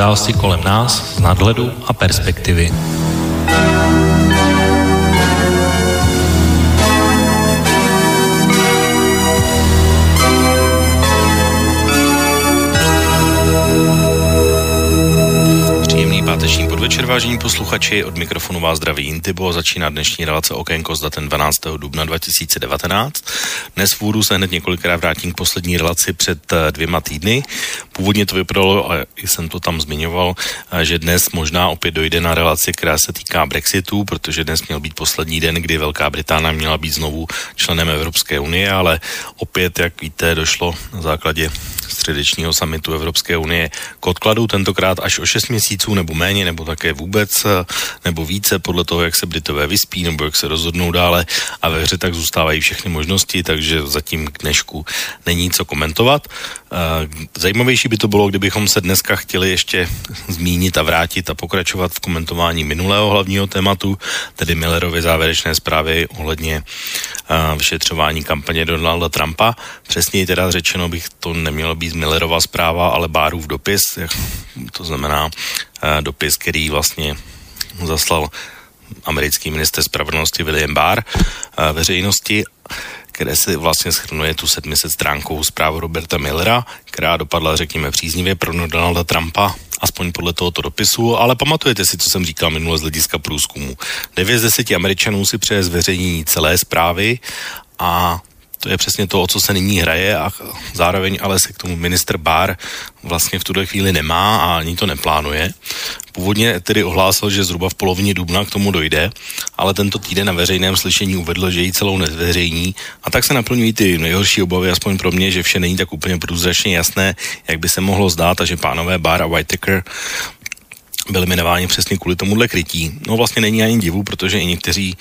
události kolem nás z nadhledu a perspektivy. Páteční podvečer, vážení posluchači. Od mikrofonu vás zdraví Intibo. Začíná dnešní relace Okénko s datem 12. dubna 2019. Dnes v úru se hned několikrát vrátím k poslední relaci před eh, dvěma týdny. Původně to vypadalo, a jsem to tam zmiňoval, eh, že dnes možná opět dojde na relaci, která se týká Brexitu, protože dnes měl být poslední den, kdy Velká Británie měla být znovu členem Evropské unie, ale opět, jak víte, došlo na základě středečního samitu Evropské unie k odkladu, tentokrát až o 6 měsíců nebo méně, nebo také vůbec, eh, nebo více, podle toho, jak se Britové vyspí, nebo jak se rozhodnou dále a ve hře tak zůstávají všechny možnosti, takže zatím k dnešku není co komentovat. Eh, zajímavější by to bylo, kdybychom se dneska chtěli ještě zmínit a vrátit a pokračovat v komentování minulého hlavního tématu, tedy Millerovy závěrečné zprávy ohledně eh, vyšetřování kampaně Donalda Trumpa. Přesněji teda řečeno bych to nemělo být Millerova zpráva, ale Bárův dopis, to znamená eh, dopis, který vlastně zaslal americký minister spravedlnosti William Barr veřejnosti které se vlastně schrnuje tu 700 stránkovou zprávu Roberta Millera, která dopadla, řekněme, příznivě pro Donalda Trumpa, aspoň podle tohoto dopisu, ale pamatujete si, co jsem říkal minule z hlediska průzkumu. 9 z 10 Američanů si přeje zveřejnění celé zprávy a to je přesně to, o co se nyní hraje a zároveň ale se k tomu minister Bar vlastně v tuto chvíli nemá a ani to neplánuje. Původně tedy ohlásil, že zhruba v polovině dubna k tomu dojde, ale tento týden na veřejném slyšení uvedl, že ji celou nezveřejní a tak se naplňují ty nejhorší obavy, aspoň pro mě, že vše není tak úplně průzračně jasné, jak by se mohlo zdát a že pánové Bar a Whitaker byli jmenováni přesně kvůli tomuhle krytí. No vlastně není ani divu, protože i někteří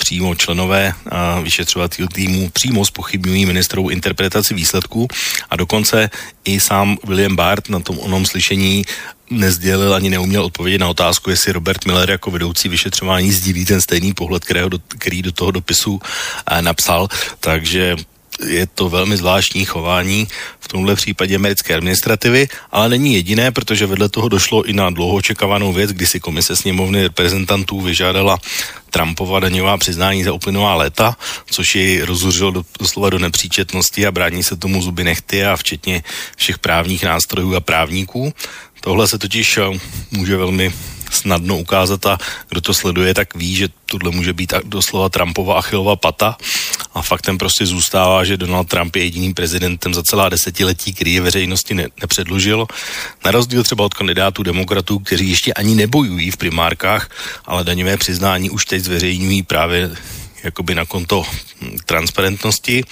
přímo členové vyšetřovacího týmu přímo spochybňují ministrovou interpretaci výsledků a dokonce i sám William Bart na tom onom slyšení nezdělil ani neuměl odpovědět na otázku, jestli Robert Miller jako vedoucí vyšetřování sdílí ten stejný pohled, do, který do toho dopisu napsal. Takže je to velmi zvláštní chování v tomhle případě americké administrativy, ale není jediné, protože vedle toho došlo i na dlouho očekávanou věc, kdy si komise sněmovny reprezentantů vyžádala Trumpova daňová přiznání za uplynulá léta, což ji rozhořilo do, doslova do nepříčetnosti a brání se tomu zuby nechty a včetně všech právních nástrojů a právníků. Tohle se totiž eh, může velmi snadno ukázat a kdo to sleduje, tak ví, že tohle může být doslova Trumpova achilová pata a faktem prostě zůstává, že Donald Trump je jediným prezidentem za celá desetiletí, který je veřejnosti ne- nepředložil. Na rozdíl třeba od kandidátů demokratů, kteří ještě ani nebojují v primárkách, ale daňové přiznání už teď zveřejňují právě jakoby na konto transparentnosti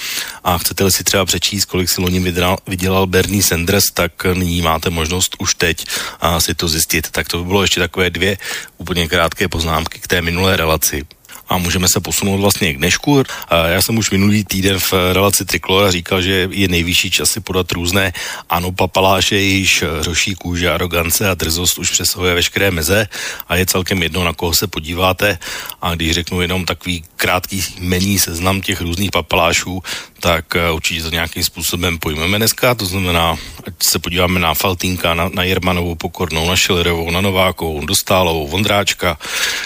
a chcete-li si třeba přečíst, kolik si loni vydělal, vydělal Bernie Sanders, tak nyní máte možnost už teď a si to zjistit. Tak to by bylo ještě takové dvě úplně krátké poznámky k té minulé relaci a můžeme se posunout vlastně k dnešku. Já jsem už minulý týden v relaci Triklora říkal, že je nejvyšší čas si podat různé ano papaláše, již hroší kůže, arogance a drzost už přesahuje veškeré meze a je celkem jedno, na koho se podíváte a když řeknu jenom takový krátký mení seznam těch různých papalášů, tak eh, určitě to nějakým způsobem pojmeme dneska, to znamená, ať se podíváme na Faltínka, na, na Jermanovou Pokornou, na Šilerovou, na Novákovou, Dostálovou, Vondráčka,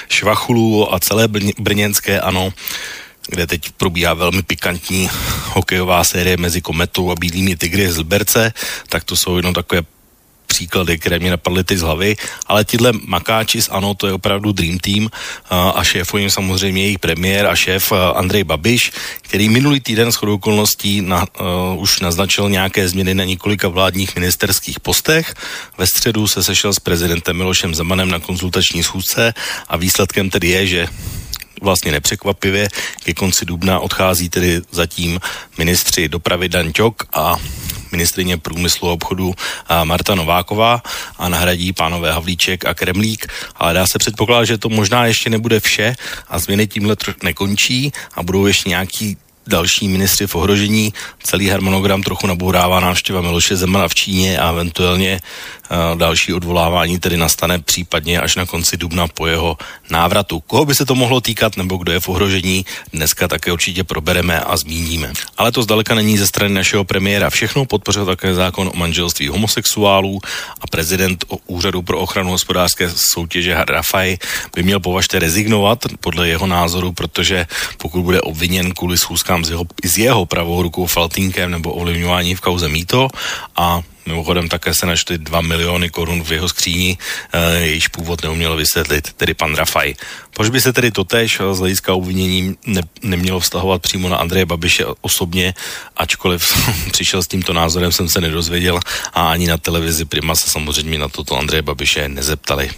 Švachulu a celé brněnské ano, kde teď probíhá velmi pikantní hokejová série mezi Kometou a Bílými tygry z Liberce, tak to jsou jenom takové příklady, které mě napadly teď z hlavy, ale tyhle makáči z ANO, to je opravdu Dream Team a šéfují samozřejmě jejich premiér a šéf Andrej Babiš, který minulý týden s chodou okolností na, uh, už naznačil nějaké změny na několika vládních ministerských postech. Ve středu se sešel s prezidentem Milošem Zemanem na konzultační schůzce a výsledkem tedy je, že vlastně nepřekvapivě ke konci dubna odchází tedy zatím ministři dopravy Dan Ťok a ministrině průmyslu a obchodu Marta Nováková a nahradí pánové Havlíček a Kremlík, ale dá se předpokládat, že to možná ještě nebude vše a změny tímhle nekončí a budou ještě nějaký další ministři v ohrožení. Celý harmonogram trochu nabourává návštěva Miloše Zemana v Číně a eventuálně další odvolávání tedy nastane případně až na konci dubna po jeho návratu. Koho by se to mohlo týkat nebo kdo je v ohrožení, dneska také určitě probereme a zmíníme. Ale to zdaleka není ze strany našeho premiéra všechno, podpořil také zákon o manželství homosexuálů a prezident o úřadu pro ochranu hospodářské soutěže Rafaj by měl považte rezignovat podle jeho názoru, protože pokud bude obviněn kvůli schůzkám s jeho, s jeho pravou rukou Faltínkem nebo ovlivňování v kauze Mýto a Mimochodem také se našly 2 miliony korun v jeho skříni, e, jejíž původ neuměl vysvětlit, tedy pan Rafaj. Proč by se tedy totéž z hlediska obvinění ne, nemělo vztahovat přímo na Andreje Babiše osobně, ačkoliv přišel s tímto názorem, jsem se nedozvěděl a ani na televizi Prima se samozřejmě na toto Andreje Babiše nezeptali.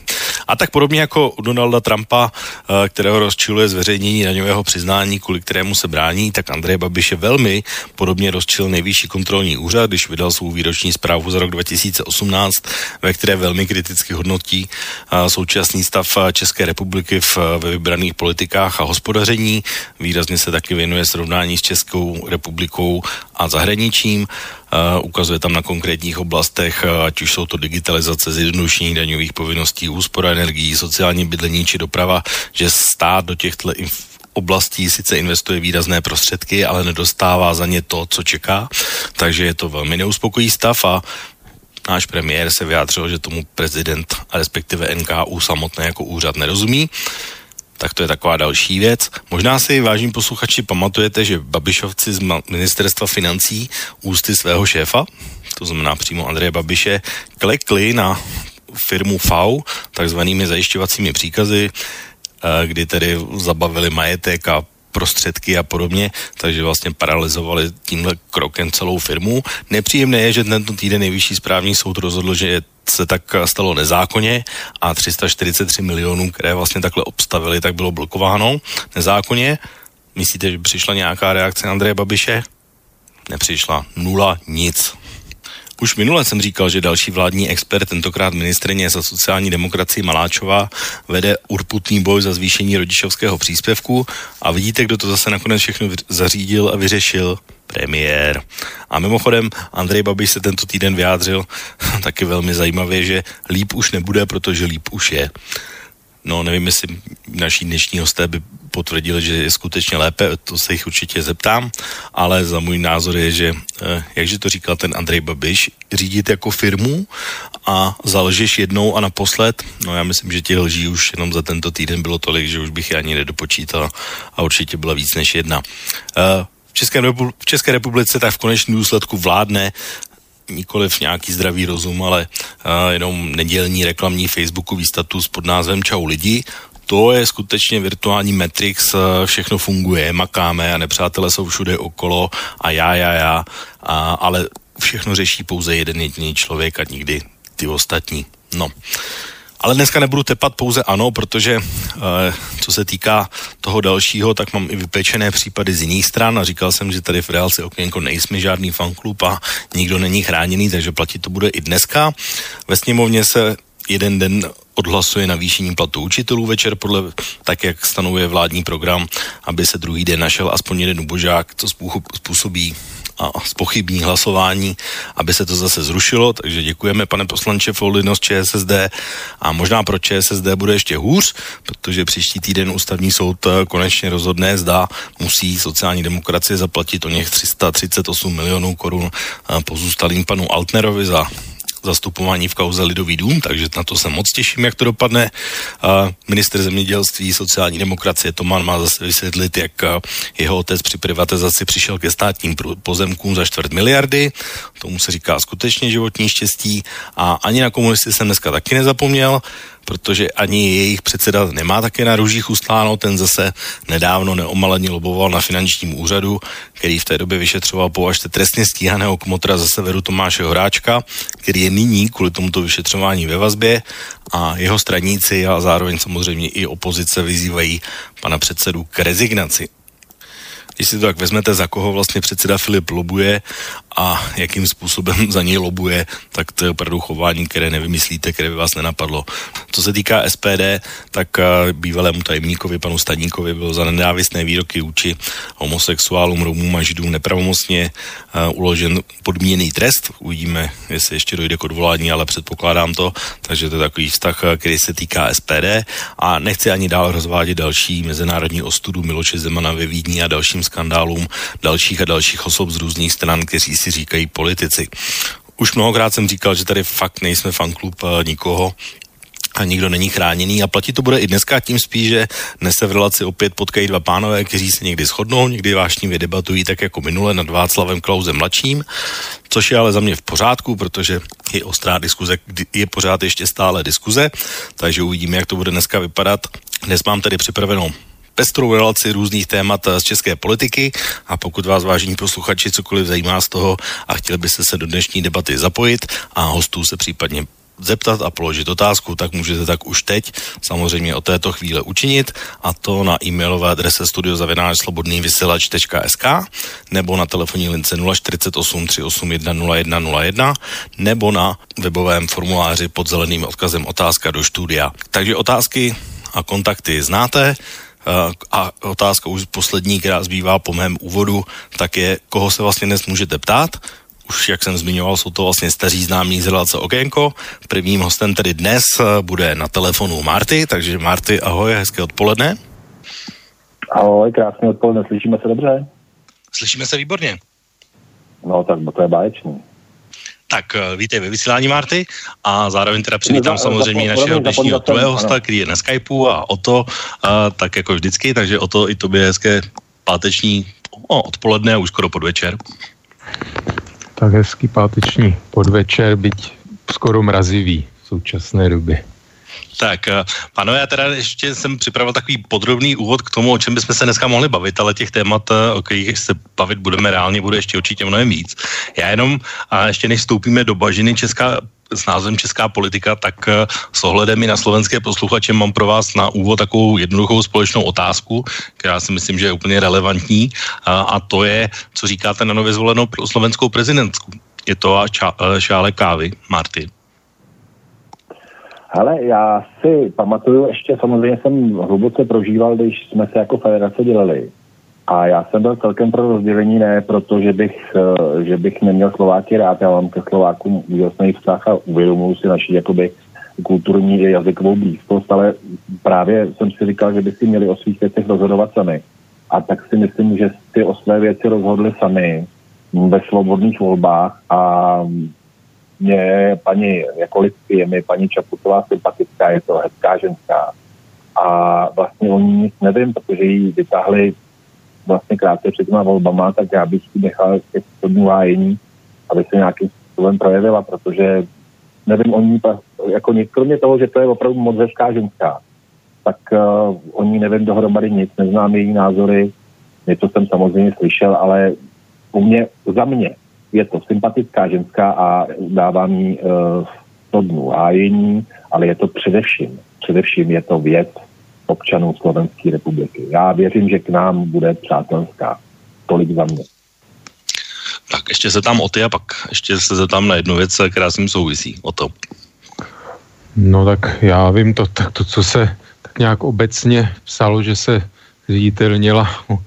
A tak podobně jako u Donalda Trumpa, eh, kterého rozčiluje zveřejnění daňového přiznání, kvůli kterému se brání, tak Andrej Babiše velmi podobně rozčil nejvyšší kontrolní úřad, když vydal svou výroční zprávu za rok 2018, ve které velmi kriticky hodnotí eh, současný stav eh, České republiky v, ve vybraných politikách a hospodaření. Výrazně se taky věnuje srovnání s Českou republikou a zahraničím. Uh, ukazuje tam na konkrétních oblastech, uh, ať už jsou to digitalizace, zjednodušení daňových povinností, úspora energií, sociální bydlení či doprava, že stát do těchto oblastí sice investuje výrazné prostředky, ale nedostává za ně to, co čeká, takže je to velmi neuspokojivý stav a náš premiér se vyjádřil, že tomu prezident a respektive NKU samotné jako úřad nerozumí tak to je taková další věc. Možná si, vážní posluchači, pamatujete, že Babišovci z ministerstva financí ústy svého šéfa, to znamená přímo Andreje Babiše, klekli na firmu FAU takzvanými zajišťovacími příkazy, eh, kdy tedy zabavili majetek a prostředky a podobně, takže vlastně paralizovali tímhle krokem celou firmu. Nepříjemné je, že tento týden nejvyšší správní soud rozhodl, že se tak stalo nezákonně a 343 milionů, které vlastně takhle obstavili, tak bylo blokováno nezákonně. Myslíte, že přišla nějaká reakce Andreje Babiše? Nepřišla. Nula, nic. Už minule jsem říkal, že další vládní expert, tentokrát ministrině za sociální demokracii Maláčová, vede urputný boj za zvýšení rodičovského příspěvku a vidíte, kdo to zase nakonec všechno zařídil a vyřešil? Premiér. A mimochodem, Andrej Babiš se tento týden vyjádřil taky velmi zajímavě, že líp už nebude, protože líp už je. No, nevím, jestli naší dnešní hosté by potvrdili, že je skutečně lépe, to se jich určitě zeptám, ale za můj názor je, že, eh, jakže to říkal ten Andrej Babiš, řídit jako firmu a zalžeš jednou a naposled, no já myslím, že těch lží už jenom za tento týden bylo tolik, že už bych je ani nedopočítal a určitě byla víc než jedna. Eh, v České, v České republice tak v konečném důsledku vládne nikoliv nějaký zdravý rozum, ale uh, jenom nedělní reklamní facebookový status pod názvem Čau lidi. To je skutečně virtuální Matrix, uh, všechno funguje, makáme a nepřátelé jsou všude okolo a já, já, já, a, ale všechno řeší pouze jeden jediný člověk a nikdy ty ostatní. No. Ale dneska nebudu tepat pouze ano, protože eh, co se týká toho dalšího, tak mám i vypečené případy z jiných stran a říkal jsem, že tady v Reálci Okénko nejsme žádný fanklub a nikdo není chráněný, takže platit to bude i dneska. Ve sněmovně se jeden den odhlasuje navýšení platu učitelů večer podle tak, jak stanovuje vládní program, aby se druhý den našel aspoň jeden ubožák, co způsobí a spochybní hlasování, aby se to zase zrušilo, takže děkujeme pane poslanče Foldinos ČSSD. A možná pro ČSSD bude ještě hůř, protože příští týden ústavní soud eh, konečně rozhodne, zda musí sociální demokracie zaplatit o něch 338 milionů korun eh, pozůstalým panu Altnerovi za zastupování v kauze Lidový dům, takže na to se moc těším, jak to dopadne. Minister zemědělství sociální demokracie Toman má zase vysvětlit, jak jeho otec při privatizaci přišel ke státním pozemkům za čtvrt miliardy. Tomu se říká skutečně životní štěstí a ani na komunisty jsem dneska taky nezapomněl protože ani jejich předseda nemá také na růžích ustláno, ten zase nedávno neomaleně loboval na finančním úřadu, který v té době vyšetřoval považte trestně stíhaného kmotra ze severu Tomáše Horáčka, který je nyní kvůli tomuto vyšetřování ve vazbě a jeho straníci a zároveň samozřejmě i opozice vyzývají pana předsedu k rezignaci. Když si to tak vezmete, za koho vlastně předseda Filip lobuje a jakým způsobem za něj lobuje, tak to je opravdu chování, které nevymyslíte, které by vás nenapadlo. Co se týká SPD, tak eh, bývalému tajemníkovi, panu Staníkovi, byl za nenávistné výroky vůči homosexuálům, Romům a Židům nepravomocně uh, uložen podmíněný trest. Uvidíme, jestli ještě dojde k odvolání, ale předpokládám to. Takže to je takový vztah, eh, který se týká SPD. A nechci ani dál rozvádět další mezinárodní ostudu Miloše Zemana ve Vídni a dalším skandálům dalších a dalších osob z různých stran, kteří si říkají politici. Už mnohokrát jsem říkal, že tady fakt nejsme fanklub eh, nikoho, a nikdo není chráněný a platí to bude i dneska tím spíš, že dnes se v relaci opět potkají dva pánové, kteří se někdy shodnou, někdy vášnivě debatují tak jako minule nad Václavem Klausem mladším, což je ale za mě v pořádku, protože je ostrá diskuze, je pořád ještě stále diskuze, takže uvidíme, jak to bude dneska vypadat. Dnes mám tady připravenou pestrou relaci různých témat z české politiky a pokud vás vážení posluchači cokoliv zajímá z toho a chtěli byste se do dnešní debaty zapojit a hostů se případně zeptat a položit otázku, tak můžete tak už teď samozřejmě o této chvíle učinit a to na e-mailové adrese studiozavináčslobodnývysílač.sk nebo na telefonní lince 048 381 0101 nebo na webovém formuláři pod zeleným odkazem otázka do studia. Takže otázky a kontakty znáte, a otázka už poslední, která zbývá po mém úvodu, tak je, koho se vlastně dnes můžete ptát. Už, jak jsem zmiňoval, jsou to vlastně staří známí z relace Okénko. Prvním hostem tedy dnes eh, bude na telefonu Marty, takže Marty, ahoj, hezké odpoledne. Ahoj, krásné odpoledne, slyšíme se dobře? Slyšíme se výborně. No tak to je báječný. Tak eh, vítej ve vysílání Marty a zároveň teda přivítám samozřejmě našeho dnešního tvého hosta, který je na Skypeu a o to, a, tak jako vždycky, takže o to i tobě hezké páteční o, odpoledne a už skoro podvečer. Tak hezký páteční podvečer, byť skoro mrazivý v současné době. Tak, eh, pánové, já teda ještě jsem připravil takový podrobný úvod k tomu, o čem bychom se dneska mohli bavit, ale těch témat, eh, o kterých se bavit budeme reálně, bude ještě určitě mnohem víc. Já jenom, a ještě než vstoupíme do bažiny Česká, s názvem Česká politika, tak eh, s ohledem i na slovenské posluchače mám pro vás na úvod takovou jednoduchou společnou otázku, která si myslím, že je úplně relevantní a, a to je, co říkáte na nově zvolenou slovenskou prezidentku. Je to šále kávy, Martin. Ale já si pamatuju, ještě samozřejmě jsem hluboce prožíval, když jsme se jako federace dělali. A já jsem byl celkem pro rozdělení, ne proto, že bych, eh, že bych neměl Slováky rád, já mám ke Slovákům úžasný vztah a uvědomuji si naši jakoby kulturní i jazykovou blízkost, ale právě jsem si říkal, že by si měli o svých věcech rozhodovat sami. A tak si myslím, že si o své věci rozhodli sami ve svobodných volbách a mě paní, jako lidsky je mi paní Čaputová sympatická, je to hezká ženská. A vlastně o ní nic nevím, protože ji vytáhli vlastně krátce před těma volbama, tak já bych ji nechal těch dnů hájení, aby se nějakým způsobem projevila, protože nevím o ní, jako nic, kromě toho, že to je opravdu moc hezká ženská, tak uh, o ní nevím dohromady nic, neznám její názory, něco jsem samozřejmě slyšel, ale u mě, za mě, je to sympatická ženská a dávám jí uh, to dnu hájení, ale je to především, především je to věc občanů Slovenské republiky. Já věřím, že k nám bude přátelská. Tolik za mě. Tak ještě se tam o ty a pak ještě se zeptám na jednu věc, která s tím souvisí. O to. No tak já vím to, tak to, co se tak nějak obecně psalo, že se zviditelnila Eh,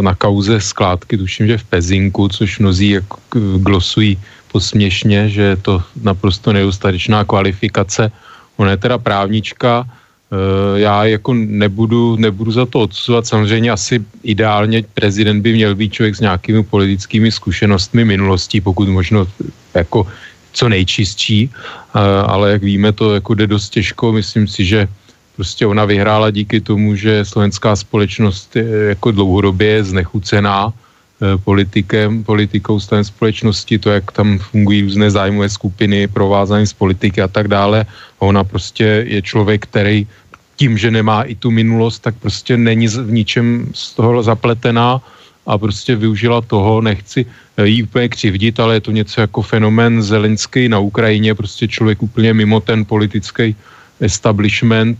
na kauze skládky, tuším, že v Pezinku, což mnozí jako glosují posměšně, že je to naprosto nedostatečná kvalifikace. Ona je teda právnička, eh, já jako nebudu, nebudu za to odsuzovat. Samozřejmě asi ideálně prezident by měl být člověk s nějakými politickými zkušenostmi minulostí, pokud možno jako co nejčistší, eh, ale jak víme, to jako jde dost těžko. Myslím si, že Prostě ona vyhrála díky tomu, že slovenská společnost je jako dlouhodobě znechucená eh, politikem, politikou stran společnosti, to, jak tam fungují různé zájmové skupiny, provázání z politiky a tak dále. A ona prostě je člověk, který tím, že nemá i tu minulost, tak prostě není v ničem z toho zapletená a prostě využila toho, nechci eh, jí úplně křivdit, ale je to něco jako fenomén Zelenský na Ukrajině, prostě člověk úplně mimo ten politický establishment,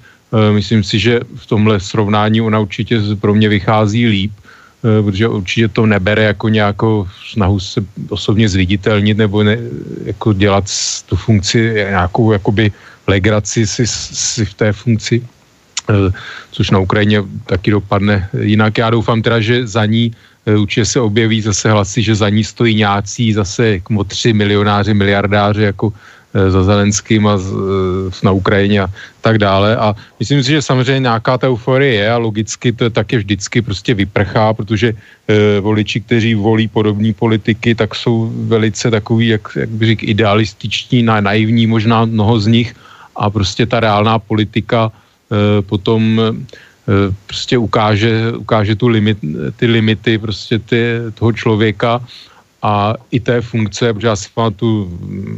myslím si, že v tomhle srovnání ona určitě pro mě vychází líp. Eh, protože určitě to nebere jako nějakou snahu se osobně zviditelnit nebo ne, jako dělat tu funkci nějakou jakoby legraci si, si v té funkci, eh, což na Ukrajině taky dopadne. Jinak já doufám teda, že za ní eh, určitě se objeví zase hlasy, že za ní stojí nějací zase jako tři milionáři, miliardáři jako Eh, za Zelenským a eh, na Ukrajině a tak dále. A myslím si, že samozřejmě nějaká ta euforie je a logicky to taky vždycky prostě vyprchá, protože e, voliči, kteří volí podobní politiky, tak jsou velice takový, jak, jak bych řekl, idealističní, na, naivní možná mnoho z nich a prostě ta reálná politika e, potom e, prostě ukáže, ukáže tu limit, ty limity prostě ty, toho člověka a i té funkce, protože já si pamatuju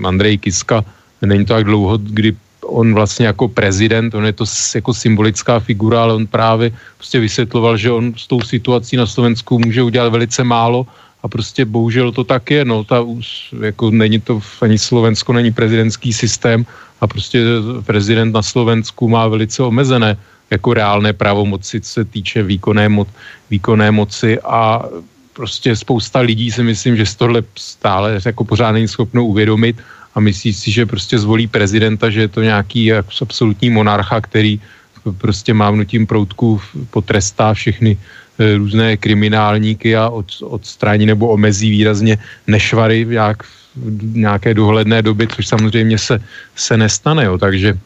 Andrej Kiska, není to tak dlouho, kdy on vlastně jako prezident, on je to jako symbolická figura, ale on právě prostě vysvětloval, že on s tou situací na Slovensku může udělat velice málo a prostě bohužel to tak je, no, ta, jako není to, ani Slovensko není prezidentský systém a prostě prezident na Slovensku má velice omezené jako reálné pravomoci, co se týče výkonné, mo- výkonné moci a prostě spousta lidí si myslím, že z tohle stále jako pořád není schopno uvědomit a myslí si, že prostě zvolí prezidenta, že je to nějaký absolutní monarcha, který prostě mávnutím proutku potrestá všechny e, různé kriminálníky a od, odstraní nebo omezí výrazně nešvary v nějak, v nějaké dohledné doby, což samozřejmě se, se nestane. Jo. Takže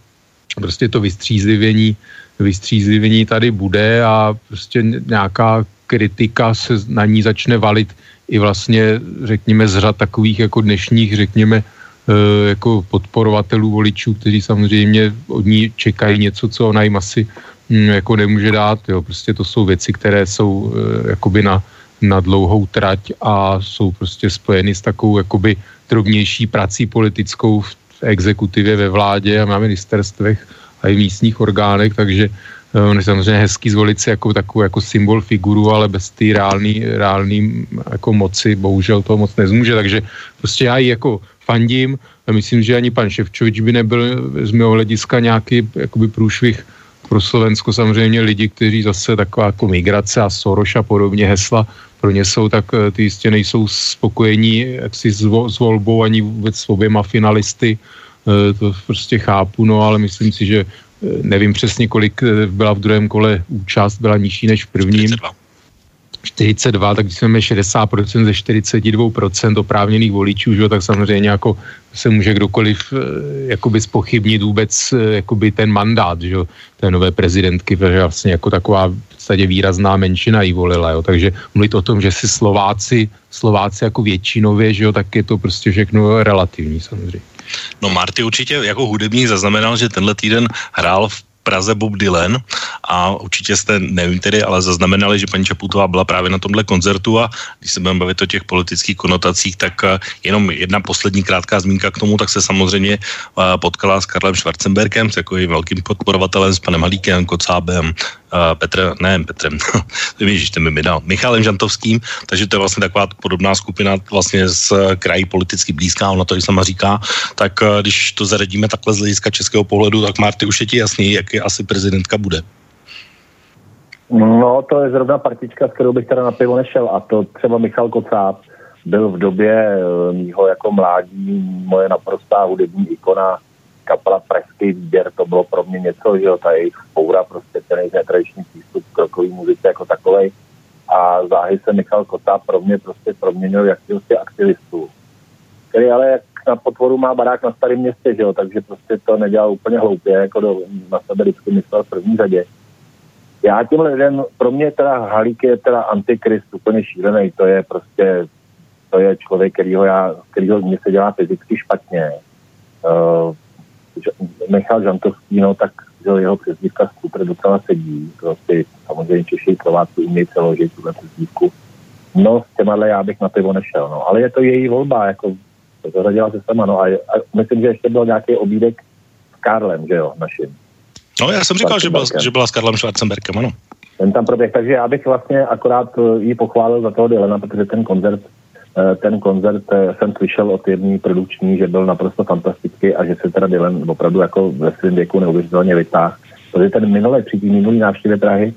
prostě to vystřízlivění, vystřízlivění tady bude a prostě nějaká kritika se na ní začne valit i vlastně, řekněme, z řad takových jako dnešních, řekněme, jako podporovatelů voličů, kteří samozřejmě od ní čekají něco, co ona jim asi hm, jako nemůže dát. Jo. Prostě to jsou věci, které jsou eh, jakoby na, na dlouhou trať a jsou prostě spojeny s takovou jakoby drobnější prací politickou v exekutivě ve vládě a na ministerstvech a i v místních orgánech, takže Eh, on je samozřejmě hezký zvolit si jako takovou jako symbol figuru, ale bez té reálný, reálný jako moci bohužel to moc nezmůže, takže prostě já ji jako fandím a myslím, že ani pan Ševčovič by nebyl z mého hlediska nějaký jakoby průšvih pro Slovensko samozřejmě lidi, kteří zase taková jako migrace a Soros a podobně hesla pro ně jsou, tak eh, ty jistě nejsou spokojení jaksi s, s volbou ani vůbec s oběma finalisty, eh, to prostě chápu, no ale myslím si, že nevím přesně, kolik eh, byla v druhém kole účast, byla nižší než v prvním. 42. 42, tak když jsme 60% ze 42% oprávněných voličů, že, tak samozřejmě jako se může kdokoliv eh, jakoby spochybnit vůbec eh, jakoby ten mandát že, té nové prezidentky, protože vlastně jako taková v podstatě výrazná menšina ji volila. Jo. Takže mluvit o tom, že si Slováci, Slováci jako většinově, že, tak je to prostě všechno relativní samozřejmě. No Marty určitě jako hudebník zaznamenal, že tenhle týden hrál v Praze Bob Dylan. A určitě jste, nevím tedy, ale zaznamenali, že paní Čaputová byla právě na tomhle koncertu a když se budeme bavit o těch politických konotacích, tak eh, jenom jedna poslední krátká zmínka k tomu, tak se samozřejmě eh, potkala s Karlem Schwarzenbergem, s jako velkým podporovatelem, s panem Halíkem, Kocábem, uh, Petr, ne Petrem, víš, ten by mi dal, Michalem Žantovským, takže to je vlastně taková podobná skupina vlastně z krají politicky blízká, ona to i sama říká, tak uh, když to zaradíme takhle z hlediska českého pohledu, tak Marty už je ti jasný, jak je asi prezidentka bude. No, to je zrovna partička, s kterou bych teda na pivo nešel a to třeba Michal Kocáb byl v době eh, mýho jako mládí moje naprostá hudební ikona kapela Pražský výběr, to bylo pro mě něco, že jo, ta jejich spoura, prostě ten jejich netradiční přístup k rokový muzice jako takovej. A záhy se Michal Kota pro mě prostě proměnil jakýhosi aktivistů, který ale jak na potvoru má barák na starém městě, že jo, takže prostě to nedělal úplně hloupě, jako do, na sebe vždycky myslel v první řadě. Já tím lidem, pro mě teda Halík je teda antikrist úplně šílený, to je prostě, to je člověk, kterýho já, kterýho mě se dělá fyzicky špatně. Uh, Michal Žantovský, no tak že jeho přezdívka Scooter docela sedí. Si samozřejmě Češi i Slováci umějí přeložit tuhle přezdívku. No, s těma já bych na pivo nešel, no. Ale je to její volba, jako to zaradila se sama, no. A, a myslím, že ještě byl nějaký obídek s Karlem, že jo, naším. No, já jsem říkal, že byla, že byla s Karlem Schwarzenbergem, ano. Ten tam proběh, takže já bych vlastně akorát eh, jí pochválil za toho Dylana, protože ten koncert ten koncert eh, jsem slyšel od jedné produkční, že byl naprosto fantastický a že se teda Dylan opravdu jako ve svém věku neuvěřitelně vytáhl. Protože ten minulý, při té minulý návštěvě Prahy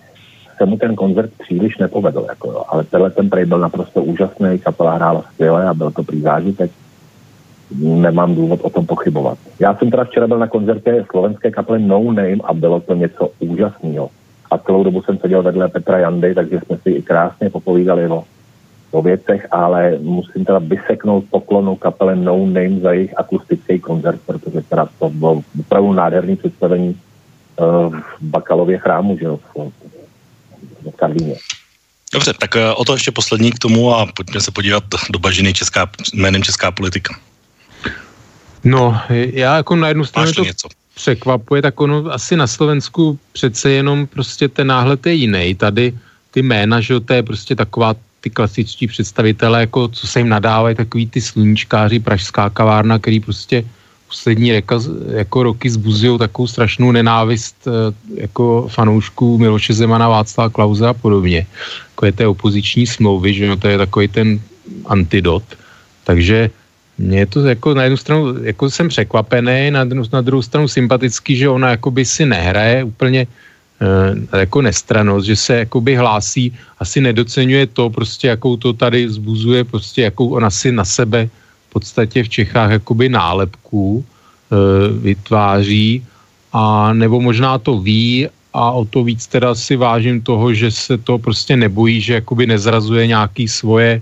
se mu ten koncert příliš nepovedl, jako jo. ale tenhle ten prej byl naprosto úžasný, kapela hrála skvěle a byl to prý zážitek. Nemám důvod o tom pochybovat. Já jsem teda včera byl na koncertě slovenské kapely No Name a bylo to něco úžasného. A celou dobu jsem seděl vedle Petra Jandy, takže jsme si i krásně popovídali o, o věcech, ale musím teda vyseknout poklonu kapele No Name za jejich akustický koncert, protože teda to bylo opravdu nádherný představení uh, v Bakalově chrámu, že jo, v, v Karlíně. Dobře, tak eh, o to ještě poslední k tomu a pojďme se podívat do bažiny česká, jménem Česká politika. No, já jako na jednu stranu to něco? překvapuje, tak ono asi na Slovensku přece jenom prostě ten náhled je jiný. Tady ty jména, že to je prostě taková ty klasičtí představitelé, jako co se jim nadávají, takový ty sluníčkáři, pražská kavárna, který prostě poslední reka, jako roky zbuzují takovou strašnou nenávist eh, jako fanoušků Miloše Zemana, Václava Klauze a podobně. Jako je té opoziční smlouvy, že no, to je takový ten antidot. Takže mně je to jako na jednu stranu, jako jsem překvapený, na, na druhou stranu sympatický, že ona jakoby si nehraje úplně jako nestranost, že se jakoby hlásí, asi nedocenuje to prostě, jakou to tady zbuzuje, prostě jakou ona si na sebe v podstatě v Čechách jakoby nálepku e, vytváří a nebo možná to ví a o to víc teda si vážím toho, že se to prostě nebojí, že jakoby nezrazuje nějaký svoje e,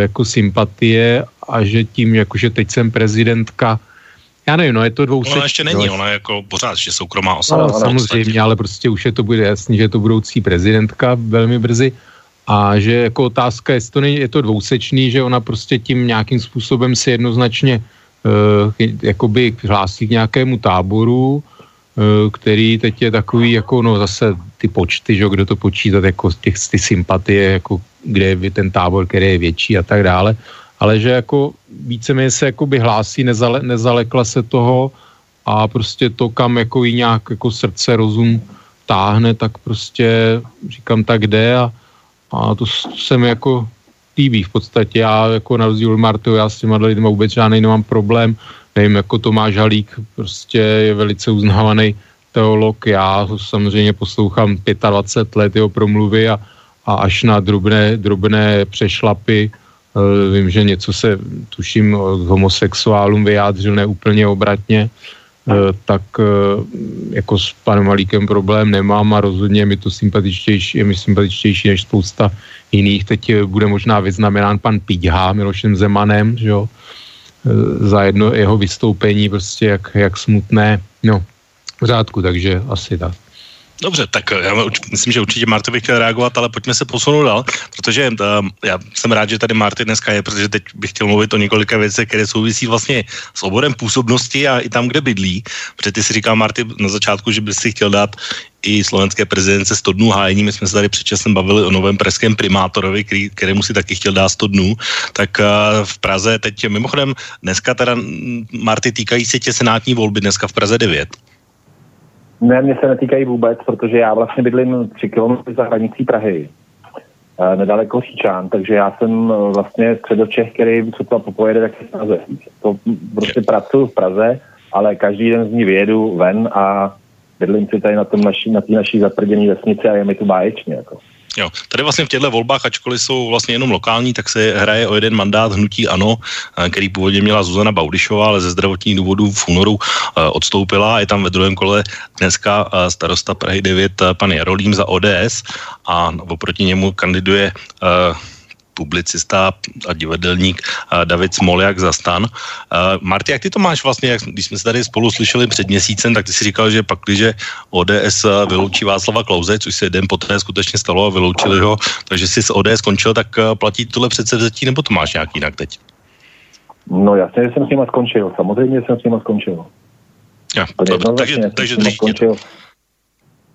jako sympatie a že tím, jakože teď jsem prezidentka, já nevím, no je to dvou Ona ještě není, ona je jako pořád ještě soukromá osoba. No, samozřejmě, ale prostě už je to bude jasný, že je to budoucí prezidentka velmi brzy a že jako otázka, jestli to není, je to dvousečný, že ona prostě tím nějakým způsobem si jednoznačně uh, jakoby hlásí k nějakému táboru, uh, který teď je takový jako no zase ty počty, že kdo to počítat jako těch, ty sympatie, jako kde je ten tábor, který je větší a tak dále ale že jako víceméně se jako by hlásí, nezale, nezalekla se toho a prostě to, kam jako jí nějak jako srdce, rozum táhne, tak prostě říkám, tak jde a, a to, to se mi jako líbí v podstatě. Já jako na rozdíl Martu, já s těma lidmi vůbec žádný nemám problém. Nevím, jako Tomáš Halík prostě je velice uznávaný teolog. Já samozřejmě poslouchám 25 let jeho promluvy a, a až na drobné, drobné přešlapy vím, že něco se, tuším, k homosexuálům vyjádřil neúplně obratně, eh, tak eh, jako s panem Malíkem problém nemám a rozhodně je mi to sympatičtější, je mi sympatičtější než spousta jiných. Teď bude možná vyznamenán pan Píďha Milošem Zemanem, že jo, za jedno jeho vystoupení, prostě jak, jak smutné, no, v řádku, takže asi tak. Dobře, tak já myslím, že určitě Marty bych chtěl reagovat, ale pojďme se posunout dál, protože uh, já jsem rád, že tady Marty dneska je, protože teď bych chtěl mluvit o několika věcech, které souvisí vlastně s oborem působnosti a i tam, kde bydlí. Protože ty si říkal, Marty, na začátku, že bys si chtěl dát i slovenské prezidence 100 dnů hájení. My jsme se tady předčasem bavili o novém pražském primátorovi, který, kterému si taky chtěl dát 100 dnů. Tak uh, v Praze teď mimochodem dneska teda Marty týkají se tě senátní volby dneska v Praze 9. Ne, mě se netýkají vůbec, protože já vlastně bydlím tři kilometry za hranicí Prahy, eh, nedaleko Říčán, takže já jsem eh, vlastně středočech, který co to popojede, tak v Praze. To prostě pracuji v Praze, ale každý den z ní vyjedu ven a bydlím si tady na tom naší, na té naší zatvrděné vesnici a je mi tu báječně. Jako. Jo, tady vlastně v těchto volbách, ačkoliv jsou vlastně jenom lokální, tak se hraje o jeden mandát hnutí ANO, eh, který původně měla Zuzana Baudišová, ale ze zdravotních důvodů v únoru eh, odstoupila. Je tam ve druhém kole dneska eh, starosta Prahy 9 pan Jarolím za ODS a oproti němu kandiduje publicista a divadelník David Smoljak za stan. Marty, jak ty to máš vlastně, jak, když jsme se tady spolu slyšeli před měsícem, tak ty si říkal, že pak, když ODS vyloučí Václava Klauze, což se den poté skutečně stalo a vyloučili ho, takže jsi z ODS skončil, tak platí tohle předsevzetí, nebo to máš nějak jinak teď? No jasně, že jsem s nima skončil. Samozřejmě jsem s nima skončil. Ja, dobře, takže, takže drží skončil.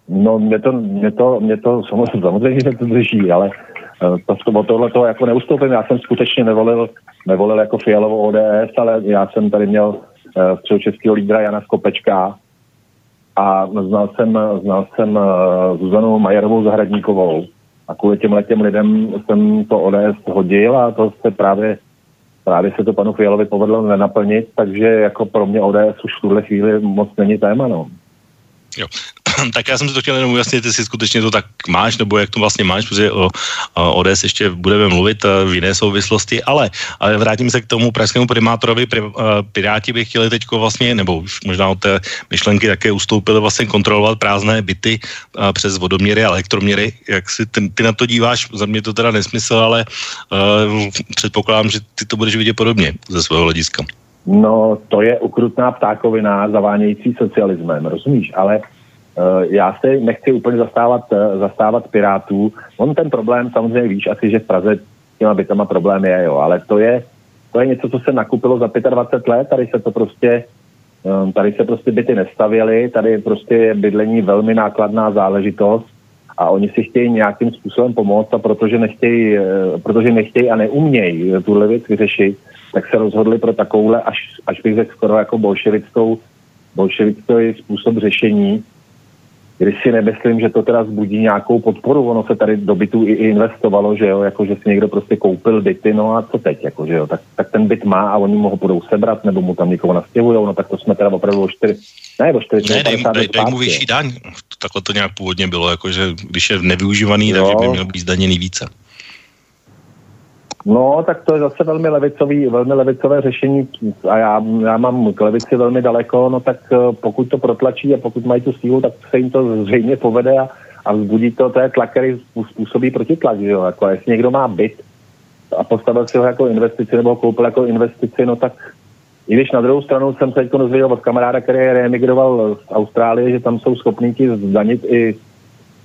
No, mě to, mě to, mě to samozřejmě, samozřejmě, to drží, ale Eh, to, to, tohle toho jako neustoupím. Já jsem skutečně nevolil, nevolil jako Fialovou ODS, ale já jsem tady měl uh, středočeského lídra Jana Skopečka a znal jsem, znal jsem uh, Zuzanu Majerovou Zahradníkovou a kvůli těm těm lidem jsem to ODS hodil a to se právě právě se to panu Fialovi povedlo nenaplnit, takže jako pro mě ODS už v tuhle chvíli moc není téma, no. Jo. tak já jsem si to chtěl jenom ujasnit, jestli skutečně to tak máš, nebo jak to vlastně máš, protože o, o ODS ještě budeme mluvit eh, v jiné souvislosti, ale, ale vrátím se k tomu pražskému primátorovi. Pri, uh, Piráti by chtěli teď vlastně, nebo už možná od té myšlenky také ustoupili vlastně kontrolovat prázdné byty uh, přes vodoměry a elektroměry. Jak si ty, ty na to díváš? Za mě to teda nesmysl, ale uh, předpokládám, že ty to budeš vidět podobně ze svého hlediska. No, to je ukrutná ptákovina zavánějící socialismem, rozumíš? Ale já se nechci úplně zastávat, uh, zastávat pirátů. On ten problém samozřejmě víš asi, že v Praze těma bytama problém je, jo, ale to je, to je něco, co se nakupilo za 25 let, tady se to prostě um, tady se prostě byty nestavěly, tady prostě je bydlení velmi nákladná záležitost a oni si chtějí nějakým způsobem pomoct a protože nechtějí, protože nechtějí a neumějí tuhle věc vyřešit, tak se rozhodli pro takovouhle, až, až bych řekl skoro jako bolševickou, bolševický způsob řešení, když si nemyslím, že to teda zbudí nějakou podporu, ono se tady do bytů i investovalo, že jo, jako že si někdo prostě koupil byty, no a co teď, jako že jo, tak, tak ten byt má a oni mu ho budou sebrat, nebo mu tam někoho nastěhují, no tak to jsme teda opravdu o čtyři, ne o čtyři, ne, dej, dej, dej mu vyšší daň, takhle to nějak původně bylo, jako že když je nevyužívaný, takže by měl být zdaněný více. No, tak to je zase velmi levicový, velmi levicové řešení. A já, já mám k levici velmi daleko, no tak eh, pokud to protlačí a pokud mají tu sílu, tak se jim to zřejmě povede a, a vzbudí to, to je tlak, který způsobí protitlak, že jo, jako jestli někdo má byt a postavil si ho jako investici nebo ho koupil jako investici, no tak i když na druhou stranu jsem se teď dozvěděl od kamaráda, který reemigroval z Austrálie, že tam jsou schopní ti zdanit i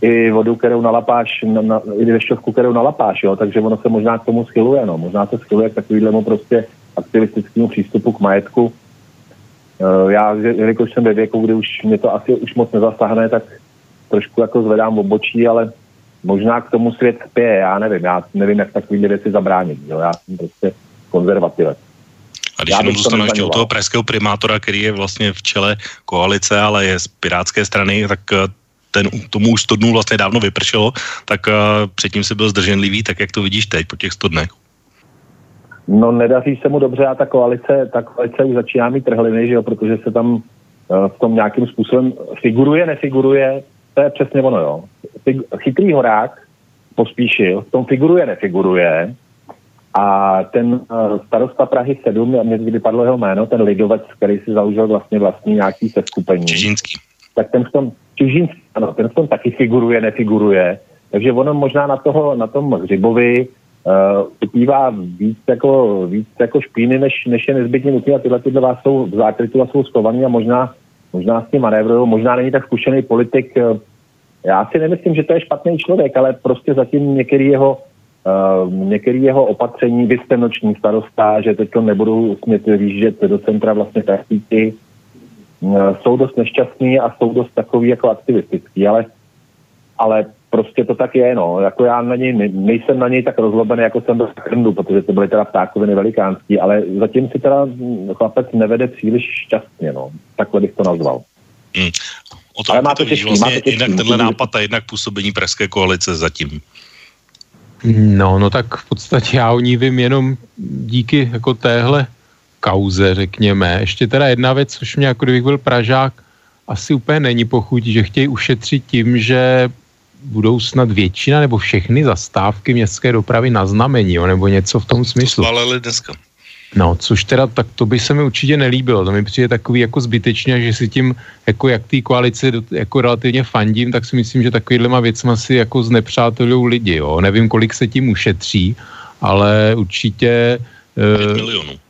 i vodu, kterou nalapáš, na, na, i dešťovku, kterou nalapáš, jo, takže ono se možná k tomu schyluje, no, možná se schyluje k takovýhlemu prostě aktivistickému přístupu k majetku. Uh, já, jelikož jsem ve věku, kdy už mě to asi už moc nezasáhne, tak trošku jako zvedám obočí, ale možná k tomu svět spěje, já nevím, já nevím, jak takovýhle věci zabránit, jo, já jsem prostě konzervativec. A když jenom zůstanu ještě u toho pražského primátora, který je vlastně v čele koalice, ale je z pirátské strany, tak eh, ten, tomu už 100 dnů vlastně dávno vypršelo, tak uh, předtím se byl zdrženlivý, tak jak to vidíš teď po těch 100 dnech? No nedaří se mu dobře a ta koalice, ta koalice už začíná mít trhliny, že jo, protože se tam uh, v tom nějakým způsobem figuruje, nefiguruje, to je přesně ono, jo. Fig, chytrý horák pospíšil, v tom figuruje, nefiguruje a ten uh, starosta Prahy 7, mě vypadlo jeho jméno, ten lidovec, který si založil vlastně vlastní nějaký seskupení. Čižínský. Tak ten v tom, Čižínský, ano, ten v tom taky figuruje, nefiguruje. Takže ono možná na, toho, na tom hřibovi uh, víc jako, víc jako špíny, než, než je nezbytně nutné a tyhle tyhle vás jsou v zákrytu a jsou schovaný a možná, možná s tím manévrují, možná není tak zkušený politik. Uh, já si nemyslím, že to je špatný člověk, ale prostě zatím některý jeho, uh, některý jeho opatření, vy jste starosta, že teď to nebudou smět výjíždět do centra vlastně taxíky, Eh, jsou dost nešťastní a jsou dost takový jako aktivistický, ale, ale prostě to tak je, no. Jako já na něj, nejsem na něj tak rozlobený, jako jsem byl v Krndu, protože to byly teda ptákoviny velikánský, ale zatím si teda chlapec nevede příliš šťastně, no. Takhle bych to nazval. Hmm. O tom ale má to těžký, vlastně má to těžký, jednak tenhle nápad a jednak působení Pražské koalice zatím. No, no tak v podstatě já o ní vím jenom díky jako téhle kauze, řekněme. Ještě teda jedna věc, což mě jako kdybych byl Pražák, asi úplně není pochutí, že chtějí ušetřit tím, že budou snad většina nebo všechny zastávky městské dopravy na znamení, jo, nebo něco v tom smyslu. To dneska. No, což teda, tak to by se mi určitě nelíbilo. To mi přijde takový jako zbytečně, že si tím, jako jak té koalici jako relativně fandím, tak si myslím, že takovýhlema věcma si jako znepřátelují lidi, jo. Nevím, kolik se tím ušetří, ale určitě... 5 uh, milionů.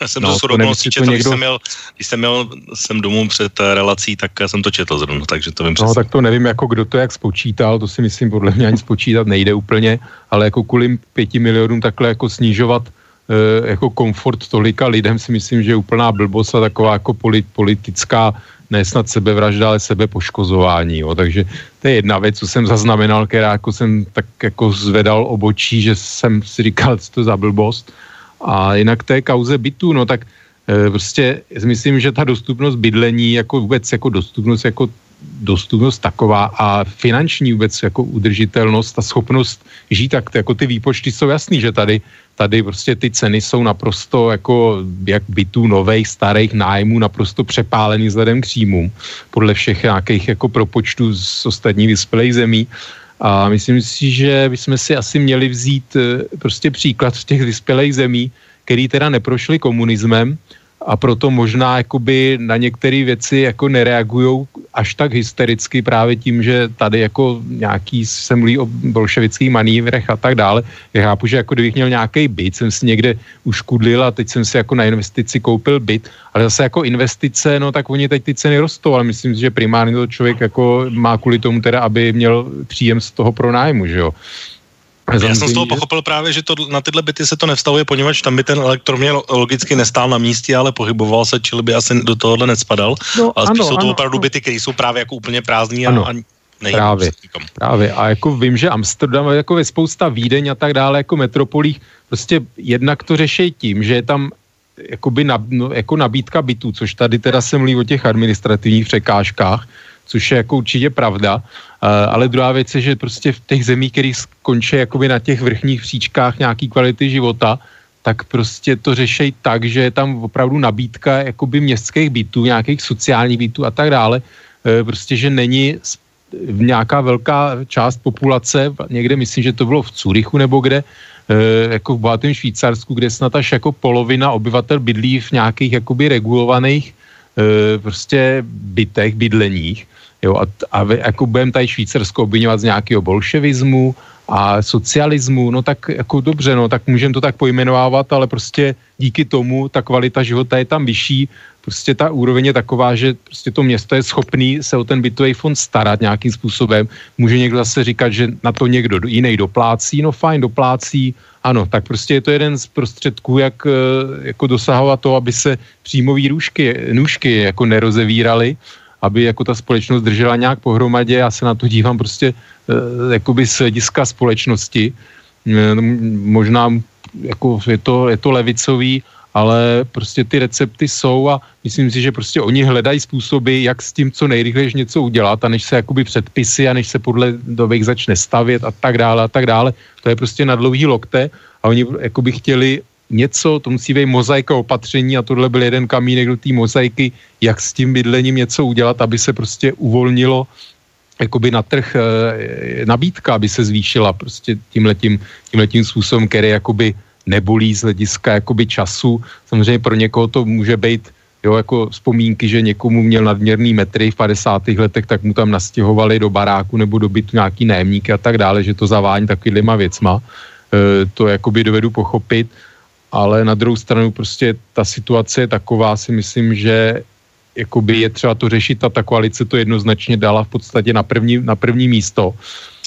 Já jsem no, to shodou četl, někdo... když, jsem měl, když jsem měl jsem domů před eh, relací, tak jsem to četl zrovna, takže to vím No, tak to nevím, jako kdo to jak spočítal, to si myslím, podle mě ani spočítat nejde úplně, ale jako kvůli pěti milionům takhle jako snižovat e, jako komfort tolika lidem si myslím, že je úplná blbost a taková jako polit, politická ne snad sebevražda, ale sebepoškozování. Jo. Takže to je jedna věc, co jsem zaznamenal, která jako jsem tak jako zvedal obočí, že jsem si říkal, co to za blbost. A jinak té kauze bytu, no tak e, prostě myslím, že ta dostupnost bydlení, jako vůbec jako dostupnost jako dostupnost taková a finanční vůbec jako udržitelnost a schopnost žít, tak jako ty výpočty jsou jasný, že tady, tady prostě ty ceny jsou naprosto jako jak bytů nových, starých nájmů naprosto přepálený vzhledem k příjmům podle všech nějakých jako propočtů z ostatních vyspělých zemí. A myslím si, že bychom si asi měli vzít eh, prostě příklad z těch vyspělých zemí, který teda neprošli komunismem, a proto možná jakoby na některé věci jako nereagují až tak hystericky právě tím, že tady jako nějaký se mluví o bolševických manívrech a tak dále. Já chápu, že jako kdybych měl nějaký byt, jsem si někde uškudlil a teď jsem si jako na investici koupil byt, ale zase jako investice, no tak oni teď ty ceny rostou, ale myslím si, že primárně to člověk jako má kvůli tomu teda, aby měl příjem z toho pronájmu, že jo. Já jsem z toho pochopil právě, že to, na tyhle byty se to nevstavuje, poněvadž tam by ten elektroměr logicky nestál na místě, ale pohyboval se, čili by asi do tohohle nespadal. No, ale spíš ano, jsou to ano, opravdu byty, které jsou právě jako úplně prázdní ano. a, a Právě, právě. A jako vím, že Amsterdam, jako je spousta Vídeň a tak dále, jako metropolích, prostě jednak to řeší tím, že je tam jakoby nab, no, jako nabídka bytů, což tady teda se mluví o těch administrativních překážkách, což je jako určitě pravda, ale druhá věc je, že prostě v těch zemích, které skončí jakoby na těch vrchních příčkách nějaký kvality života, tak prostě to řešejí tak, že je tam opravdu nabídka jakoby městských bytů, nějakých sociálních bytů a tak dále. E, prostě, že není nějaká velká část populace, někde myslím, že to bylo v Curychu nebo kde, e, jako v bohatém Švýcarsku, kde snad až jako polovina obyvatel bydlí v nějakých jakoby regulovaných prostě bytech, bydleních Jo, a, a jako budeme tady Švýcarsko obvinovat z nějakého bolševismu a socialismu, no tak jako dobře, no tak můžeme to tak pojmenovávat, ale prostě díky tomu ta kvalita života je tam vyšší, prostě ta úroveň je taková, že prostě to město je schopný se o ten bytový fond starat nějakým způsobem. Může někdo zase říkat, že na to někdo jiný doplácí, no fajn, doplácí, ano, tak prostě je to jeden z prostředků, jak eh, jako dosahovat to, aby se příjmové nůžky, nůžky jako nerozevíraly aby jako ta společnost držela nějak pohromadě. Já se na to dívám prostě e, jakoby z hlediska společnosti. E, možná jako je to, je to levicový, ale prostě ty recepty jsou a myslím si, že prostě oni hledají způsoby, jak s tím co nejrychleji něco udělat a než se jakoby předpisy a než se podle dobých začne stavět a tak dále a tak dále. To je prostě na dlouhý lokte a oni jakoby chtěli něco, to musí být mozaika opatření a tohle byl jeden kamínek do té mozaiky, jak s tím bydlením něco udělat, aby se prostě uvolnilo jakoby na trh e, nabídka, aby se zvýšila prostě tímhletím, tímhletím způsobem, který jakoby nebolí z hlediska jakoby času. Samozřejmě pro někoho to může být jo, jako vzpomínky, že někomu měl nadměrný metry v 50. letech, tak mu tam nastěhovali do baráku nebo do bytu nějaký nájemníky a tak dále, že to zavání takovýma věcma. E, to jakoby dovedu pochopit ale na druhou stranu prostě ta situace je taková, si myslím, že jakoby je třeba to řešit a ta koalice to jednoznačně dala v podstatě na první, na první místo.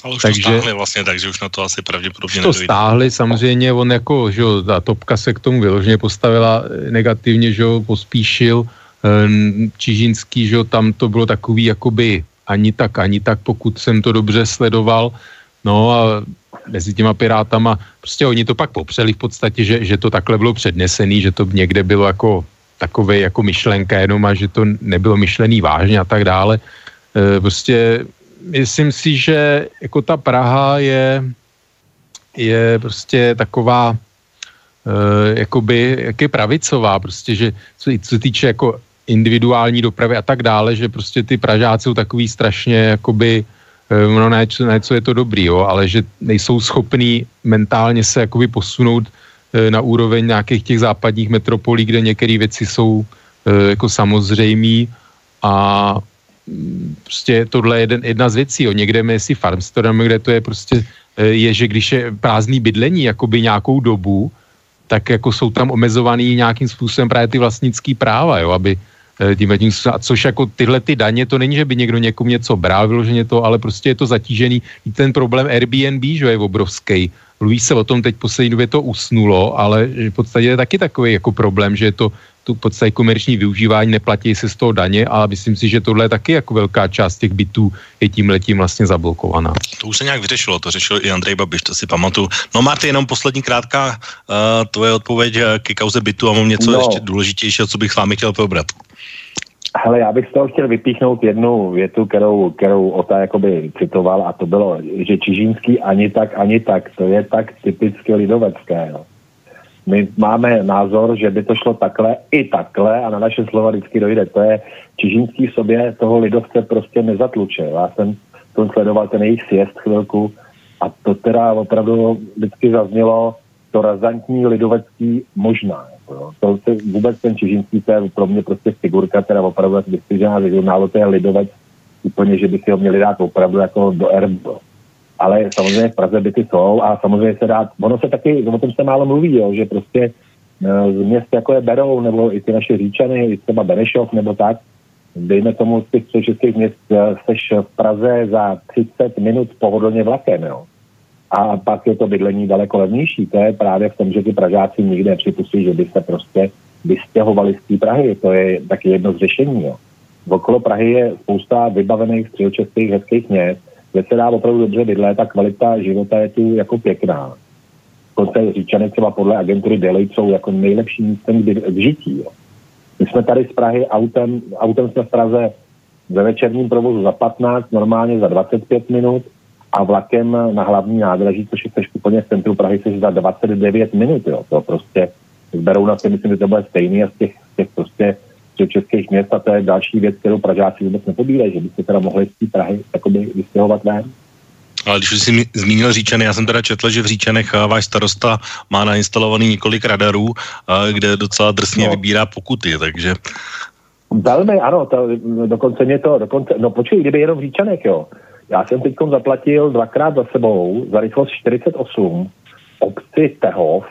Ale už takže, to stáhli vlastně, takže už na to asi pravděpodobně to stáhli, samozřejmě on jako, že jo, ta topka se k tomu vyloženě postavila negativně, že jo, pospíšil ehm, Čižinský, že jo, tam to bylo takový jakoby ani tak, ani tak, pokud jsem to dobře sledoval, no a mezi těma pirátama, prostě oni to pak popřeli v podstatě, že, že to takhle bylo přednesený, že to někde bylo jako takové jako myšlenka jenom a že to nebylo myšlený vážně a tak dále. E, prostě myslím si, že jako ta Praha je, je prostě taková e, jakoby, jak je pravicová, prostě, že co, co týče jako individuální dopravy a tak dále, že prostě ty Pražáci jsou takový strašně jakoby Eh, no ne, ne, co je to dobrý, jo, ale že nejsou schopní mentálně se jakoby posunout e, na úroveň nějakých těch západních metropolí, kde některé věci jsou e, jako samozřejmé a mm, prostě tohle je jeden, jedna z věcí, jo. někde mezi Farmsterdam, kde to je prostě, je, že když je prázdný bydlení jakoby nějakou dobu, tak jako jsou tam omezovaný nějakým způsobem právě ty vlastnický práva, jo, aby Eh, tím, tím, což jako tyhle ty daně, to není, že by někdo někomu něco bral vyloženě to, ale prostě je to zatížený. I ten problém Airbnb, že je obrovský. Mluví se o tom, teď poslední době to usnulo, ale v podstatě je taky takový jako problém, že je to tu podstatě komerční využívání, neplatí se z toho daně, ale myslím si, že tohle je taky jako velká část těch bytů je tím letím vlastně zablokovaná. To už se nějak vyřešilo, to řešil i Andrej Babiš, to si pamatuju. No Marty, jenom poslední krátká uh, tvoje odpověď ke kauze bytu a mám něco no. ještě důležitějšího, co bych s vámi chtěl probrat. Hele, já bych z toho chtěl vypíchnout jednu větu, kterou, kterou Ota jakoby citoval a to bylo, že Čižínský ani tak, ani tak, to je tak typicky lidovecké. Jo. My máme názor, že by to šlo takhle i takhle a na naše slova vždycky dojde. To je Čižínský v sobě toho lidovce prostě nezatluče. Já jsem to sledoval ten jejich sjezd chvilku a to teda opravdu vždycky zaznělo to razantní lidovecký možná. Jo. To se vůbec ten Čižinský, to je pro mě prostě figurka, která opravdu vystřižená regionálu, to je lidovec úplně, že by si ho měli dát opravdu jako do erbo. Ale samozřejmě v Praze byty jsou a samozřejmě se dá, ono se taky, o tom se málo mluví, jo, že prostě e, z měst jako je Berou, nebo i ty naše Říčany, i třeba Benešov, nebo tak, dejme tomu z těch českých měst, e, seš v Praze za 30 minut pohodlně vlakem, jo a pak je to bydlení daleko levnější. To je právě v tom, že ty Pražáci nikdy nepřipustí, že by se prostě vystěhovali z té Prahy. To je taky jedno z řešení. Jo. Okolo Prahy je spousta vybavených středočeských hezkých měst, kde se dá opravdu dobře bydlet a kvalita života je tu jako pěkná. Dokonce říčany třeba podle agentury Delay jsou jako nejlepší místem k žití. Jo. My jsme tady z Prahy autem, autem jsme v Praze ve večerním provozu za 15, normálně za 25 minut, a vlakem na hlavní nádraží, což je úplně v centru Prahy, se za 29 minut. Jo. To prostě zberou na si, myslím, že to bude stejný a z těch, z těch prostě českých měst a to je další věc, kterou Pražáci vůbec nepobírají, že by se teda mohli z té Prahy jakoby vystěhovat ven. Ale když už jsi zmínil Říčany, já jsem teda četl, že v Říčanech eh, váš starosta má nainstalovaný několik radarů, eh, kde docela drsně no. vybírá pokuty, takže... Velmi, ano, to, dokonce mě to, dokonce, no počkej, kdyby jenom v Říčanech, jo, já jsem teď zaplatil dvakrát za sebou za rychlost 48 obci Tehov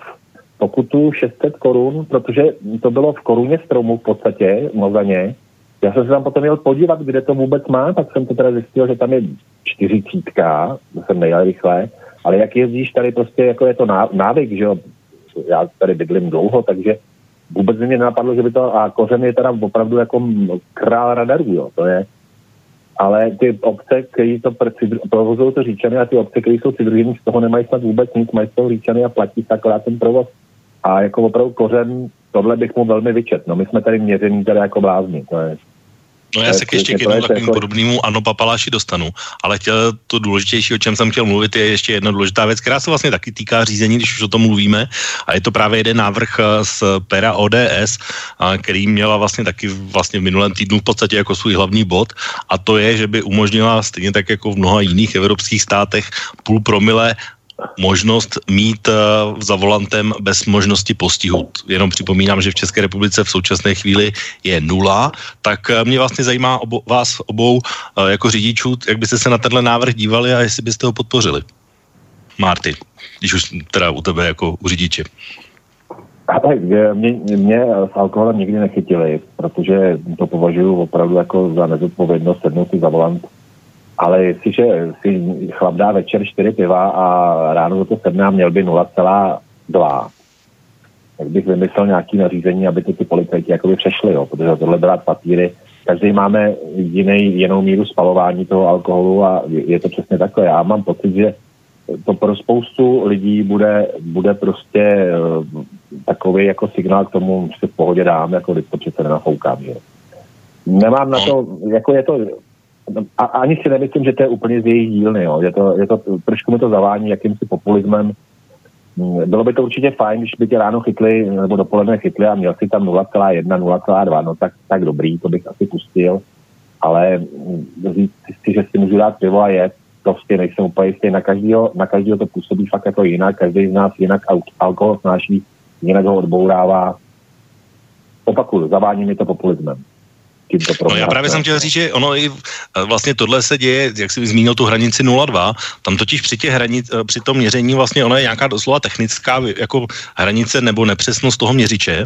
pokutu 600 korun, protože to bylo v koruně stromu v podstatě, Mozaně. Já jsem se tam potom měl podívat, kde to vůbec má, tak jsem to teda zjistil, že tam je čtyřicítka, jsem nejel rychle, ale jak jezdíš tady prostě, jako je to návyk, že jo, já tady bydlím dlouho, takže vůbec mě nenapadlo, že by to, a kořen je teda opravdu jako král radarů, jo, to je, ale ty obce, které to provozují to říčany a ty obce, které jsou přidružené, z toho nemají snad vůbec nic, mají z toho říčany a platí se akorát ten provoz. A jako opravdu kořen, tohle bych mu velmi vyčet. No my jsme tady měření teda jako blázni, to je No já se k ještě k jednomu takovým jako... podobnému ano papaláši dostanu, ale chtěl to důležitější, o čem jsem chtěl mluvit, je ještě jedna důležitá věc, která se vlastně taky týká řízení, když už o tom mluvíme, a je to právě jeden návrh eh, z pera ODS, který měla vlastně taky vlastně v minulém týdnu v podstatě jako svůj hlavní bod, a to je, že by umožnila stejně tak jako v mnoha jiných evropských státech půl promile možnost mít uh, za volantem bez možnosti postihu. Jenom připomínám, že v České republice v současné chvíli je nula, tak uh, mě vlastně zajímá obo, vás obou uh, jako řidičů, jak byste se na tenhle návrh dívali a jestli byste ho podpořili. Marty, když už teda u tebe jako u řidiče. A tak mě, mě s alkoholem nikdy nechytili, protože to považuji opravdu jako za nezodpovědnost sednout si za volant ale jestliže si chlap dá večer čtyři piva a ráno za to sedne měl by 0,2, tak bych vymyslel nějaký nařízení, aby to ty policajti jakoby přešli, jo, protože tohle brát papíry, každý máme jiný, jinou míru spalování toho alkoholu a je, je to přesně takhle. Já mám pocit, že to pro spoustu lidí bude, bude prostě uh, takový jako signál k tomu, že v pohodě dám, jako když to přece nenafoukám, že Nemám na to, jako je to, a ani si nemyslím, že to je úplně z jejich dílny. Jo. Je to, je to, trošku mi to zavání jakýmsi populismem. Bylo by to určitě fajn, když by tě ráno chytli, nebo dopoledne chytli a měl si tam 0,1, 0,2, no tak, tak dobrý, to bych asi pustil. Ale mm, říct si, že si můžu dát pivo a jet, to prostě nejsem úplně jistý. Na každého, na každého to působí fakt jako jinak, každý z nás jinak alkohol snáší, jinak ho odbourává. Opakuju, zavání mi to populismem tímto No já právě jsem chtěl říct, že ono i e, vlastně tohle se děje, jak jsi zmínil tu hranici 0,2, tam totiž při, těch hranic, e, při tom měření vlastně ono je nějaká doslova technická jako hranice nebo nepřesnost toho měřiče,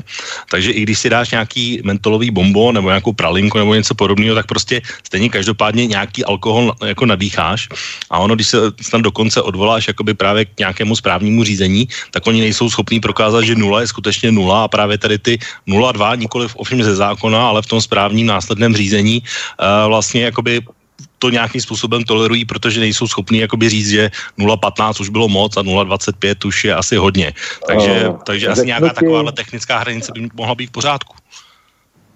takže i když si dáš nějaký mentolový bombo nebo nějakou pralinku nebo něco podobného, tak prostě stejně každopádně nějaký alkohol jako nadýcháš. A ono, když se tam dokonce odvoláš jakoby právě k nějakému správnímu řízení, tak oni nejsou schopní prokázat, že nula je skutečně nula a právě tady ty 0,2 nikoliv ovšem ze zákona, ale v tom správním následném řízení uh, vlastně jakoby to nějakým způsobem tolerují, protože nejsou schopní jakoby říct, že 0,15 už bylo moc a 0,25 už je asi hodně. Takže, uh, takže asi nějaká taková technická hranice by mohla být v pořádku.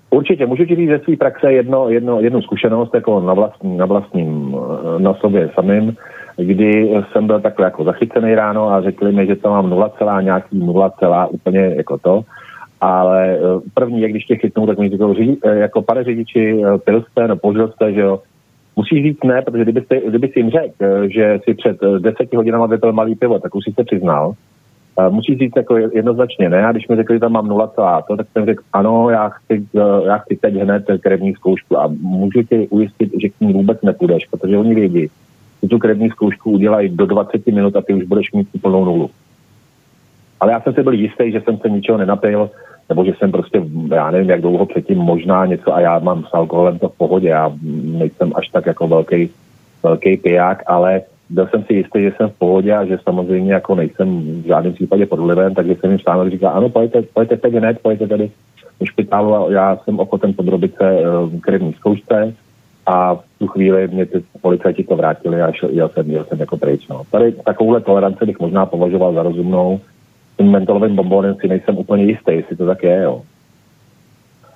Určitě, můžu ti říct ze své praxe jedno, jedno, jednu zkušenost jako na, vlastní, na vlastním, eh, na sobě samým, kdy jsem byl takhle jako zachycený ráno a řekli mi, že to mám 0, nějaký 0, úplně jako to. Ale eh, první, jak když tě chytnou, tak mi říkali, eh, jako pane řidiči, pil jste, no požil jste, že jo. Musíš říct ne, protože kdyby, jste, kdyby si jim řekl, že si před deseti hodinama vypil malý pivo, tak už si se přiznal Musí říct jako jednoznačně ne. A když mi řekli, že tam mám 0, to, tak jsem řekl, ano, já chci, eh, já chci teď hned krevní zkoušku a můžu tě ujistit, že k ní vůbec nepůjdeš, protože oni vědí, že tu krevní zkoušku udělají do 20 minut a ty už budeš mít plnou nulu. Ale já jsem si byl jistý, že jsem se ničeho nenapil, nebo že jsem prostě, já nevím, jak dlouho předtím možná něco a já mám s alkoholem to v pohodě, já nejsem až tak jako velký, velký piják, ale byl jsem si jistý, že jsem v pohodě a že samozřejmě jako nejsem v žádném případě pod vlivem, takže jsem jim stále říkal, ano, pojďte, pojďte teď hned, pojďte tady do špitálu a já jsem ochoten podrobit se uh, krevní zkoušce a v tu chvíli mě ty policajti to vrátili a šel, jel, jsem, jel jsem jako pryč. No. Tady takovouhle toleranci bych možná považoval za rozumnou. Tím mentolovým bombonem si nejsem úplně jistý, jestli to tak je, jo.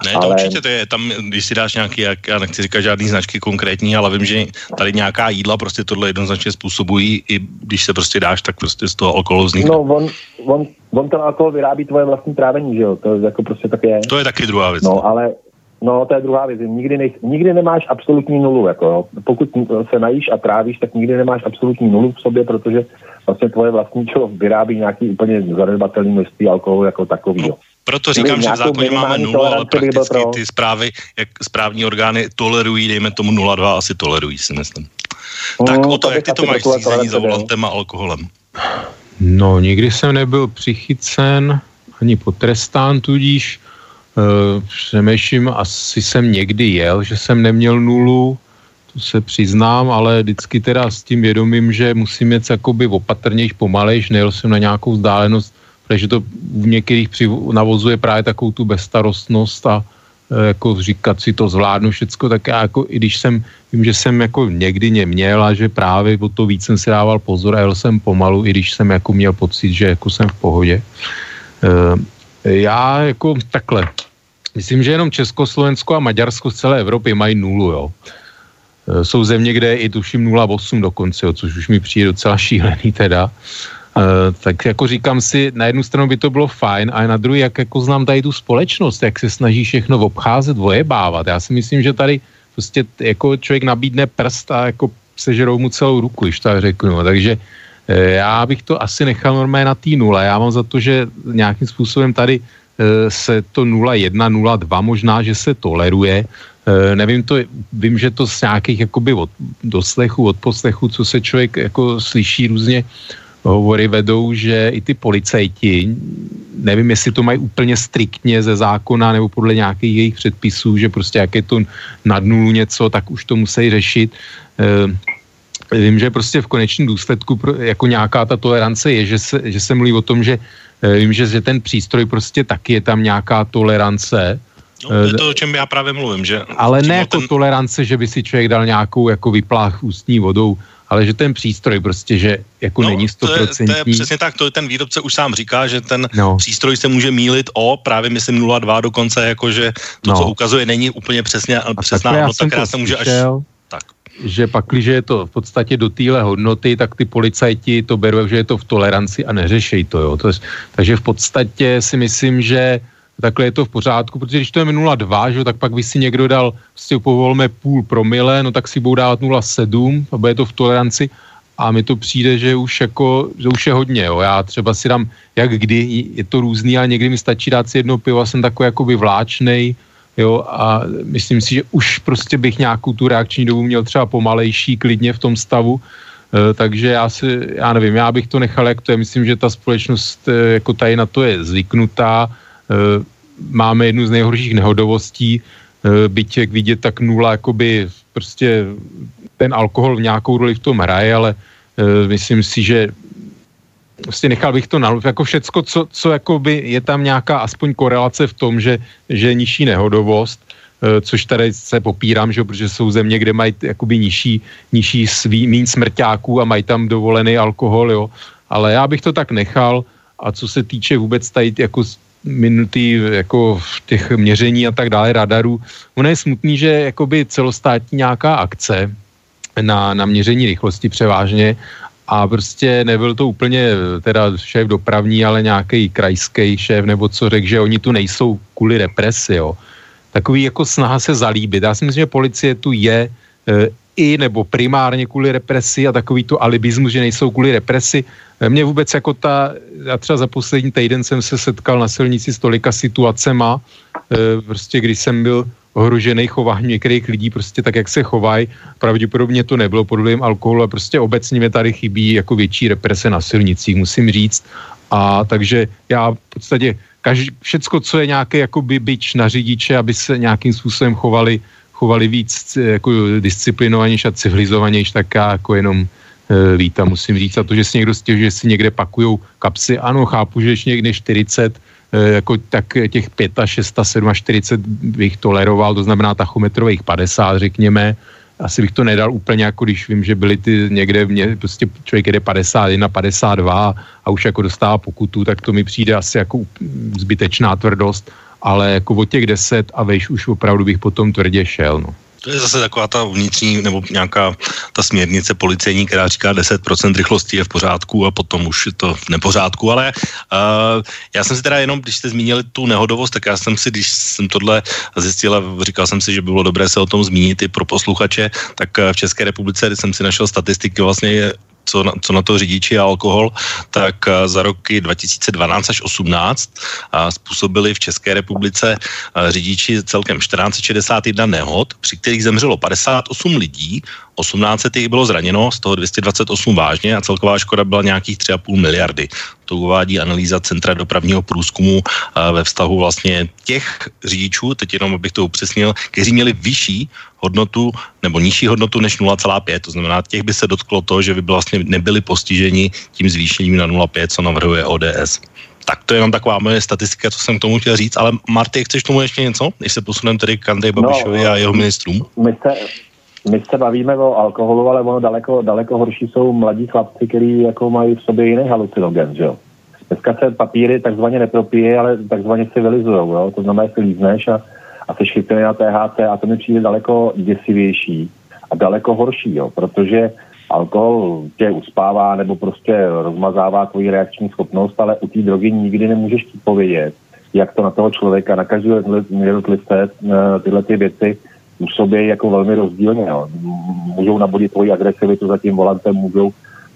Ne, to ale... určitě to je, tam, když si dáš nějaký, jak, já nechci říkat žádný značky konkrétní, ale vím, že tady nějaká jídla prostě tohle jednoznačně způsobují, i když se prostě dáš, tak prostě z toho alkoholu vznikne. No, on, on, on ten alkohol vyrábí tvoje vlastní trávení, že jo, to je jako prostě tak je. To je taky druhá věc. No, ale No, to je druhá věc. Nikdy, nej, nikdy nemáš absolutní nulu. Jako, jo. Pokud se najíš a trávíš, tak nikdy nemáš absolutní nulu v sobě, protože vlastně tvoje vlastní tělo vyrábí nějaký úplně zanedbatelný množství alkoholu jako takový. No, proto říkám, že v zákoně máme nulu, ale prakticky ty zprávy, jak správní orgány tolerují, dejme tomu 0,2 asi tolerují, si myslím. Mm, tak o to, jak ty to máš řízení za volantem a alkoholem? No, nikdy jsem nebyl přichycen ani potrestán, tudíž uh, přemýšlím, asi jsem někdy jel, že jsem neměl nulu, to se přiznám, ale vždycky teda s tím vědomím, že musím jet jakoby opatrnějš, pomalejš, nejel jsem na nějakou vzdálenost takže to v některých navozuje právě takovou tu bezstarostnost a e, jako říkat si to zvládnu všecko, tak já jako, i když jsem, vím, že jsem jako někdy neměl a že právě o to víc jsem si dával pozor a jel jsem pomalu, i když jsem jako měl pocit, že jako jsem v pohodě. E, já jako takhle, myslím, že jenom Československo a Maďarsko z celé Evropy mají nulu, jo. E, jsou země, kde je i tuším 0,8 dokonce, jo, což už mi přijde docela šílený teda. Uh, tak jako říkám si, na jednu stranu by to bylo fajn, a na druhou, jak jako znám tady tu společnost, jak se snaží všechno obcházet, vojebávat. Já si myslím, že tady prostě jako člověk nabídne prst a jako sežerou mu celou ruku, když to řeknu. Takže uh, já bych to asi nechal normálně na té nule. Já mám za to, že nějakým způsobem tady uh, se to 0,1, 0,2 možná, že se toleruje. Uh, nevím to, vím, že to z nějakých jakoby od doslechu, od poslechu, co se člověk jako slyší různě, hovory vedou, že i ty policajti, nevím, jestli to mají úplně striktně ze zákona nebo podle nějakých jejich předpisů, že prostě jak je to nad nulu něco, tak už to musí řešit. E, vím, že prostě v konečném důsledku jako nějaká ta tolerance je, že se, že se mluví o tom, že e, vím, že, že ten přístroj prostě taky je tam nějaká tolerance, No, to je to, o čem já právě mluvím, že... Ale ne jako ten... tolerance, že by si člověk dal nějakou jako vyplách ústní vodou, ale že ten přístroj prostě, že jako no, není stoprocentní. To, to je přesně tak, to ten výrobce už sám říká, že ten no. přístroj se může mílit o právě myslím 0,2 dokonce, jakože to, no. co ukazuje, není úplně přesně, a přesná hodnota, která se může až... Tak. Že pak, když je to v podstatě do téhle hodnoty, tak ty policajti to berou, že je to v toleranci a neřešej to, jo. To je, takže v podstatě si myslím, že takhle je to v pořádku, protože když to je 0,2, že, tak pak by si někdo dal, prostě povolme půl promile, no tak si budou dávat 0,7 a bude to v toleranci. A mi to přijde, že už jako, že už je hodně, jo. Já třeba si dám, jak kdy, je to různý, ale někdy mi stačí dát si jedno pivo a jsem takový jakoby vláčnej, jo, a myslím si, že už prostě bych nějakou tu reakční dobu měl třeba pomalejší, klidně v tom stavu, e, takže já si, já nevím, já bych to nechal, jak to je, myslím, že ta společnost e, jako tady na to je zvyknutá, máme jednu z nejhorších nehodovostí, eh, byť jak vidět, tak nula, jakoby prostě ten alkohol nějakou roli v tom hraje, ale uh, myslím si, že prostě nechal bych to na jako všecko, co, co jakoby je tam nějaká aspoň korelace v tom, že, že je nižší nehodovost, což tady se popírám, že, protože jsou země, kde mají jakoby nižší, nižší svý, mín smrťáků a mají tam dovolený alkohol, jo. Ale já bych to tak nechal. A co se týče vůbec tady jako minutý jako v těch měření a tak dále radarů. Ono je smutný, že jakoby celostátní nějaká akce na, na měření rychlosti převážně a prostě nebyl to úplně teda šéf dopravní, ale nějaký krajský šéf nebo co řekl, že oni tu nejsou kvůli represi, jo. Takový jako snaha se zalíbit. Já si myslím, že policie tu je e, i nebo primárně kvůli represi a takový tu alibismus, že nejsou kvůli represi. Mě vůbec jako ta, já třeba za poslední týden jsem se setkal na silnici s tolika situacema, e, prostě když jsem byl ohrožený chování některých lidí, prostě tak, jak se chovají. Pravděpodobně to nebylo pod vlivem alkoholu a prostě obecně mi tady chybí jako větší represe na silnicích, musím říct. A takže já v podstatě každý, všecko, co je nějaké jako by byč na řidiče, aby se nějakým způsobem chovali, chovali víc jako disciplinovanější a civilizovanější, tak já jako jenom e, vítám, musím říct. A to, že si někdo stěžuje, že si někde pakujou kapsy, ano, chápu, že ještě někde 40, e, jako tak těch 5, 6, 7 a 40 bych toleroval, to znamená tachometrových 50, řekněme, asi bych to nedal úplně jako když vím, že byly ty někde, mě, prostě člověk jede 51, 52 a už jako dostává pokutu, tak to mi přijde asi jako zbytečná tvrdost, ale jako od těch 10 a vejš už opravdu bych potom tvrdě šel, no. To je zase taková ta vnitřní nebo nějaká ta směrnice policejní, která říká 10% rychlosti je v pořádku a potom už je to v nepořádku, ale uh, já jsem si teda jenom, když jste zmínili tu nehodovost, tak já jsem si, když jsem tohle zjistil a říkal jsem si, že by bylo dobré se o tom zmínit i pro posluchače, tak v České republice, jsem si našel statistiky, vlastně co na, co na to řidiči a alkohol, tak eh, za roky 2012 až 2018 eh, způsobili v České republice eh, řidiči celkem 1461 nehod, při kterých zemřelo 58 lidí, 18 jich bylo zraněno, z toho 228 vážně a celková škoda byla nějakých 3,5 miliardy. To uvádí analýza Centra dopravního průzkumu ve vztahu vlastně těch řidičů, teď jenom abych to upřesnil, kteří měli vyšší hodnotu nebo nižší hodnotu než 0,5. To znamená, těch by se dotklo to, že by vlastně nebyli postiženi tím zvýšením na 0,5, co navrhuje ODS. Tak to je jenom taková moje statistika, co jsem k tomu chtěl říct. Ale Marty, chceš tomu ještě něco, než se posuneme tedy k Andrej Babišovi no, a jeho ministrům? My se, my se bavíme o alkoholu, ale ono daleko, daleko horší jsou mladí chlapci, kteří jako mají v sobě jiný halucinogen, že jo. Dneska se papíry takzvaně nepropíje, ale takzvaně si vylizují, jo. To znamená, že lízneš a a se chycený na THC a to mi přijde daleko děsivější a daleko horší, jo, protože alkohol tě uspává nebo prostě rozmazává tvoji reakční schopnost, ale u té drogy nikdy nemůžeš povědět, jak to na toho člověka, na každého jednotlivce eh, tyhle ty věci působí jako velmi rozdílně. Jo. Můžou nabodit tvoji agresivitu za tím volantem, můžou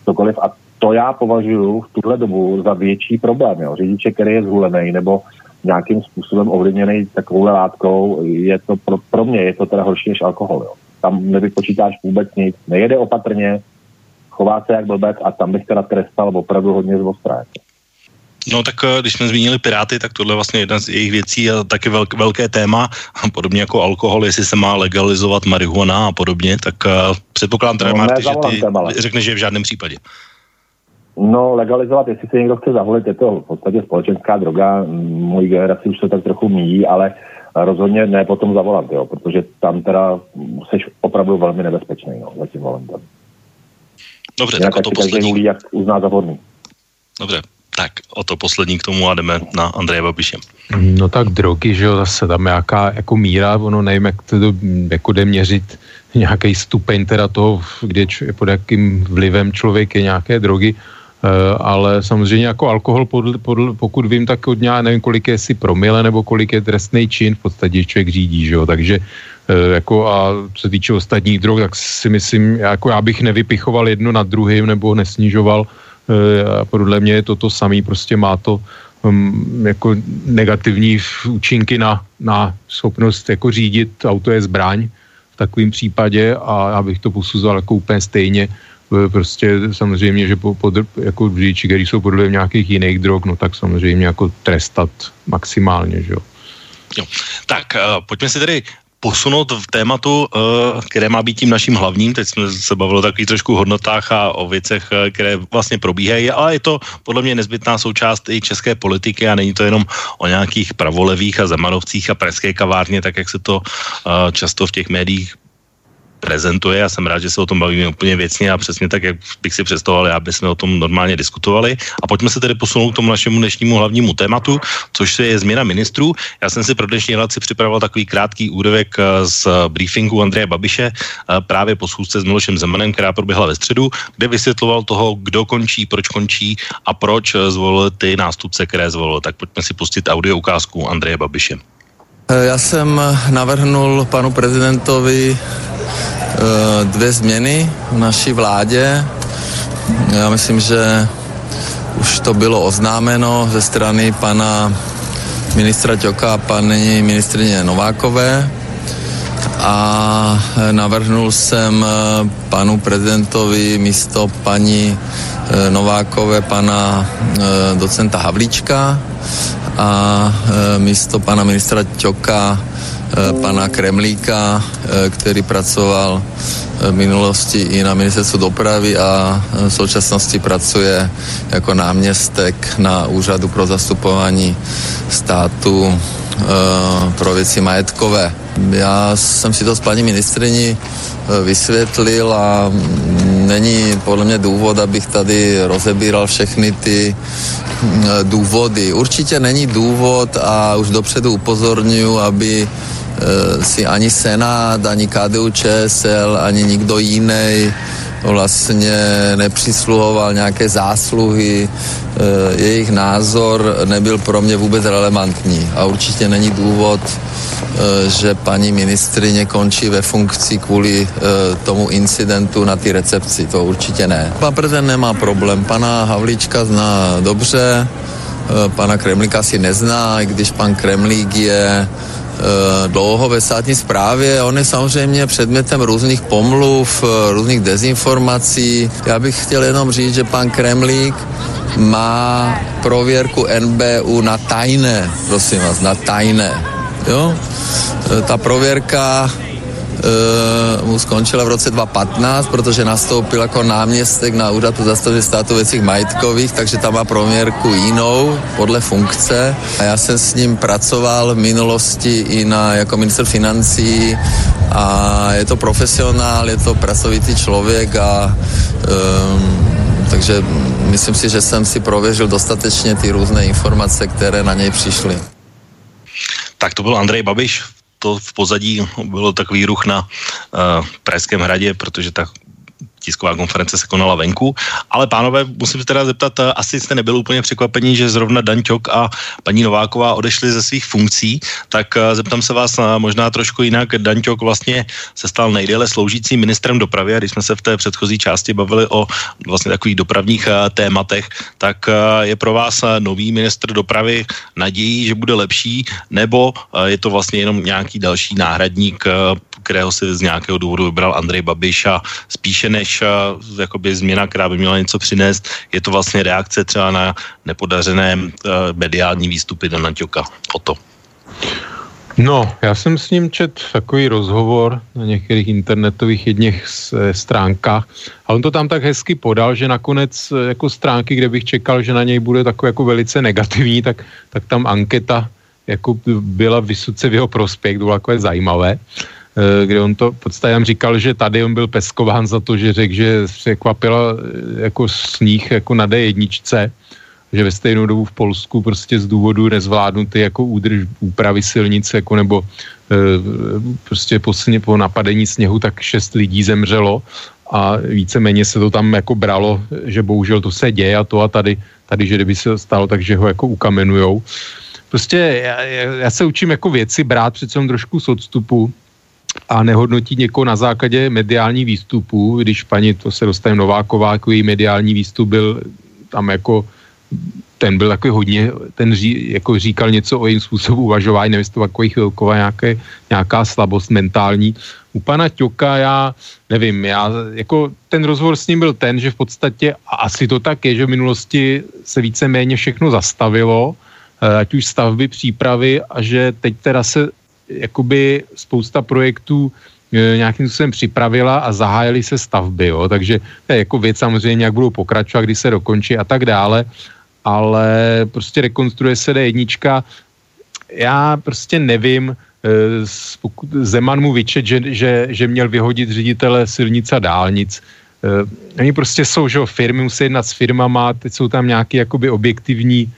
cokoliv. A to já považuji v tuhle dobu za větší problém. Jo. Řidiče, který je zhulený nebo nějakým způsobem ovlivněný takovou látkou, je to pro, pro mě je to teda horší než alkohol. Jo. Tam nevypočítáš vůbec nic, nejede opatrně, chová se jak blbec a tam bych teda trestal opravdu hodně zvostrá. No tak eh, když jsme zmínili Piráty, tak tohle je vlastně jedna z jejich věcí a taky velk, velké téma, podobně jako alkohol, jestli se má legalizovat marihuana a podobně, tak uh, předpokládám teda, no, Marty, že ty řekneš, že v žádném případě. No, legalizovat, jestli se někdo chce zavolit, je to v podstatě společenská droga. Mojí generaci už se tak trochu míjí, ale rozhodně ne potom zavolat, jo, protože tam teda jsi opravdu velmi nebezpečný no, za tím volantem. Dobře, Jinak tak to poslední. Hulí, jak uzná za Dobře, tak o to poslední k tomu a jdeme na Andreje Babiše. No tak drogy, že jo, zase tam nějaká jako míra, ono nevím, jak to jako jde měřit nějaký stupeň teda toho, kde pod jakým vlivem člověk je nějaké drogy, Eh, ale samozřejmě jako alkohol, podl, podl, pokud vím, tak od nějak nevím, kolik je si promile nebo kolik je trestný čin, v podstatě člověk řídí, že jo, takže eh, jako a co se týče ostatních drog, tak si myslím, jako já bych nevypichoval jedno nad druhým nebo nesnižoval, a podle mě je to to samé, prostě má to um, jako negativní účinky na, na schopnost jako řídit, auto je zbraň v takovém případě a já bych to posuzoval jako úplně stejně, prostě samozřejmě, že po, po, jako řidiči, kteří jsou podle nějakých jiných drog, no tak samozřejmě jako trestat maximálně, že jo. jo. Tak uh, pojďme si tedy posunout v tématu, uh, které má být tím naším hlavním. Teď jsme se bavili o takových trošku hodnotách a o věcech, uh, které vlastně probíhají, ale je to podle mě nezbytná součást i české politiky a není to jenom o nějakých pravolevých a zemanovcích a pražské kavárně, tak jak se to uh, často v těch médiích prezentuje. Já jsem rád, že se o tom bavíme úplně věcně a přesně tak, jak bych si představoval, aby jsme o tom normálně diskutovali. A pojďme se tedy posunout k tomu našemu dnešnímu hlavnímu tématu, což je změna ministrů. Já jsem si pro dnešní relaci připravoval takový krátký úryvek eh, z briefingu Andreje Babiše eh, právě po schůzce s Milošem Zemanem, která proběhla ve středu, kde vysvětloval toho, kdo končí, proč končí a proč eh, zvolil ty nástupce, které zvolil. Tak pojďme si pustit audio ukázku Andreje Babiše. Já jsem navrhnul panu prezidentovi dvě změny v naší vládě. Já myslím, že už to bylo oznámeno ze strany pana ministra Ťoka a paní ministrině Novákové a navrhnul jsem panu prezidentovi místo paní Novákové pana docenta Havlíčka a e, místo pana ministra Ťoka pana Kremlíka, který pracoval v minulosti i na ministerstvu dopravy a v současnosti pracuje jako náměstek na úřadu pro zastupování státu e, pro věci majetkové. Já jsem si to s paní ministriní e, vysvětlil a není podle mě důvod, abych tady rozebíral všechny ty e, důvody. Určitě není důvod a už dopředu upozorňuji, aby Eh, si ani Senát, ani KDU ČSL, ani nikdo jiný vlastně nepřisluhoval nějaké zásluhy, eh, jejich názor nebyl pro mě vůbec relevantní. A určitě není důvod, eh, že paní ministrině končí ve funkci kvůli tomu incidentu na ty recepci, to určitě ne. Pan prezident nemá problém, pana Havlíčka zná dobře, pana Kremlíka si nezná, i když pan Kremlík je dlouho ve státní správě. On je samozřejmě předmětem různých pomluv, eh, různých dezinformací. Já bych chtěl jenom říct, že pan Kremlík má prověrku NBU na tajné, prosím vás, na tajné. Jo? Eh, ta prověrka mu skončila v roce 2015, protože nastoupil jako náměstek na úřad pro zastavení státu věcích majetkových, takže tam má proměrku jinou podle funkce. A já jsem s ním pracoval v minulosti i na, jako minister financí a je to profesionál, je to pracovitý člověk a um, takže myslím si, že jsem si prověřil dostatečně ty různé informace, které na něj přišly. Tak to byl Andrej Babiš to v pozadí bylo takový ruch na uh, Pražském hradě, protože ta tisková konference se konala venku. Ale pánové, musím se teda zeptat, eh, asi jste nebyl úplně překvapení, že zrovna Danťok a paní Nováková odešli ze svých funkcí, tak eh, zeptám se vás možná trošku jinak. Danťok vlastně se stal nejdéle sloužícím ministrem dopravy a když jsme se v té předchozí části bavili o vlastně takových dopravních eh, tématech, tak je pro vás nový ministr dopravy nadějí, že bude lepší, nebo je to vlastně jenom nějaký další náhradník kterého si z nějakého důvodu vybral Andrej Babiš a spíše než jakoby změna, která by měla něco přinést, je to vlastně reakce třeba na nepodařené uh, mediální výstupy Dana Ťoka. O to. No, já jsem s ním čet takový rozhovor na některých internetových jedných e, stránkách a on to tam tak hezky podal, že nakonec jako stránky, kde bych čekal, že na něj bude takový jako velice negativní, tak, tak tam anketa jako byla vysoce v jeho prospěch, to bylo takové zajímavé. Eh, kde on to podstatě říkal, že tady on byl peskován za to, že řekl, že překvapila eh, jako sníh jako na D1, že ve stejnou dobu v Polsku prostě z důvodu nezvládnuty jako údrž úpravy silnice jako nebo e, prostě po, po napadení sněhu tak šest lidí zemřelo a víceméně se to tam jako bralo, že bohužel to se děje a to a tady, tady že kdyby se stalo, takže ho jako ukamenujou. Prostě já, já se učím jako věci brát přece trošku z odstupu, a nehodnotí někoho na základě mediální výstupu, když paní, to se dostane Nováková, jako její mediální výstup byl tam jako ten byl takový hodně, ten ří, jako říkal něco o jejím způsobu uvažování, nevím, to takový chvilková nějaké, nějaká slabost mentální. U pana Ťoka já nevím, já, jako ten rozhovor s ním byl ten, že v podstatě, a asi to tak je, že v minulosti se více-méně všechno zastavilo, eh, ať už stavby, přípravy a že teď teda se jakoby spousta projektů e, nějakým způsobem připravila a zahájily se stavby, jo? takže to je jako věc samozřejmě, jak budou pokračovat, kdy se dokončí a tak dále, ale prostě rekonstruuje se D1, já prostě nevím, Zeman mu vyčet, že, že, že měl vyhodit ředitele silnic a dálnic. Oni prostě jsou, že firmy musí jednat s firmama, teď jsou tam nějaké jakoby objektivní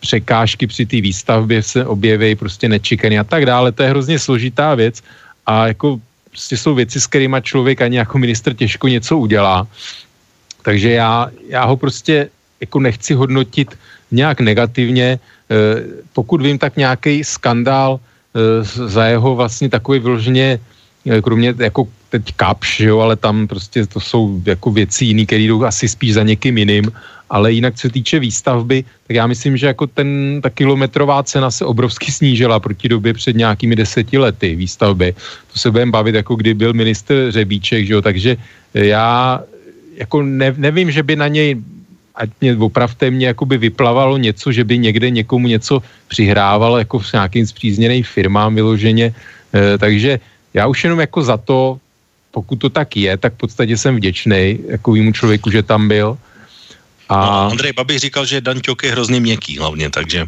překážky při té výstavbě se objeví prostě nečekaný a tak dále. To je hrozně složitá věc a jako prostě jsou věci, s kterými člověk ani jako minister těžko něco udělá. Takže já, já ho prostě jako nechci hodnotit nějak negativně. Eh, pokud vím, tak nějaký skandál eh, za jeho vlastně takový vyloženě, eh, kromě jako teď kapš, jo, ale tam prostě to jsou jako věci jiný, které jdou asi spíš za někým jiným, ale jinak co týče výstavby, tak já myslím, že jako ten, ta kilometrová cena se obrovsky snížila proti době před nějakými deseti lety výstavby. To se budeme bavit, jako kdy byl minister Řebíček, že jo, takže já jako ne, nevím, že by na něj ať mě opravte mě jakoby vyplavalo něco, že by někde někomu něco přihrávalo jako s nějakým zpřízněným firmám vyloženě, e, takže já už jenom jako za to, pokud to tak je, tak v podstatě jsem vděčný takovýmu člověku, že tam byl. A... No, Andrej Babiš říkal, že Dan Ťok je hrozně měkký hlavně, takže...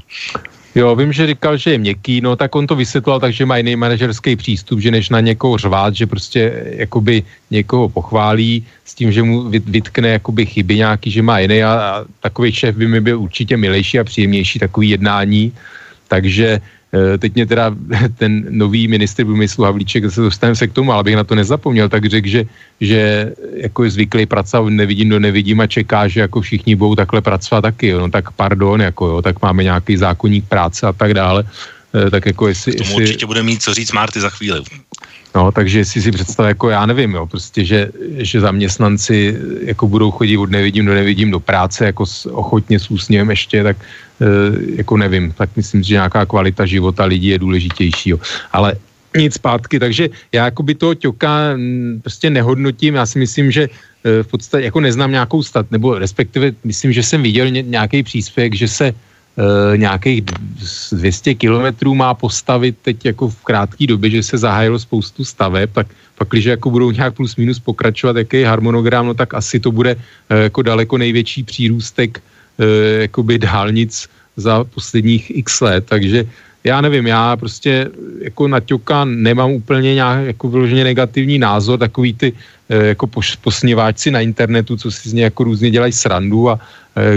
Jo, vím, že říkal, že je měkký, no tak on to vysvětloval tak, že má jiný manažerský přístup, že než na někoho řvát, že prostě jakoby někoho pochválí s tím, že mu vytkne jakoby chyby nějaký, že má jiný a, a takový šéf by mi byl určitě milejší a příjemnější takový jednání, takže teď mě teda ten nový ministr průmyslu Havlíček, zase dostaneme se k tomu, ale bych na to nezapomněl, tak řekl, že, že jako je zvyklý pracovat nevidím do nevidím a čeká, že jako všichni budou takhle pracovat taky, jo. no tak pardon, jako jo, tak máme nějaký zákonník práce a tak dále, eh, tak jako jestli... K tomu jestli, určitě bude mít co říct Marty za chvíli. No, takže jestli si představ, jako já nevím, jo, prostě, že, že zaměstnanci jako budou chodit od nevidím do nevidím do práce, jako s, ochotně s úsměvem ještě, tak e, jako nevím, tak myslím, že nějaká kvalita života lidí je důležitější, jo. Ale nic zpátky, takže já jako by toho ťoka prostě nehodnotím, já si myslím, že e, v podstatě jako neznám nějakou stat, nebo respektive myslím, že jsem viděl nějaký příspěvek, že se e, nějakých 200 kilometrů má postavit teď jako v krátké době, že se zahájilo spoustu staveb, tak pak, když jako budou nějak plus minus pokračovat, jaký je harmonogram, no tak asi to bude e, jako daleko největší přírůstek e, jakoby dálnic za posledních x let, takže já nevím, já prostě jako na Ťoka nemám úplně nějak jako vyloženě negativní názor, takový ty jako posněváčci na internetu, co si z něj jako různě dělají srandu a Eh,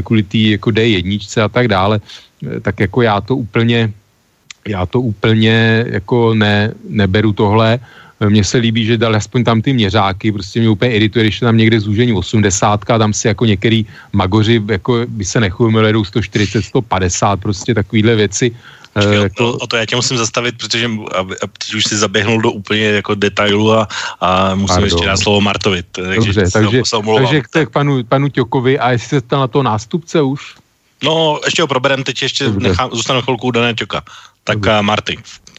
kvůli té jako D1 a tak dále, eh, tak jako já to úplně, já to úplně jako ne, neberu tohle. Eh, mně se líbí, že dali aspoň tam ty měřáky, prostě mě úplně irituje, když tam někde zúžení 80, a tam si jako některý magoři jako by se nechumili, jdou 140, 150, prostě takovýhle věci Počkej, jako... o, to já tě musím zastavit, protože teď už si zaběhnul do úplně jako detailu a, a musím Pardon. ještě dát slovo Martovi. Takže, Dobře, takže, takže k panu, panu Ťokovi a jestli se stal na to nástupce už? No, ještě ho proberem, teď ještě nechám, zůstanu chvilku u Dané Ťoka. Tak Dobře. Marty,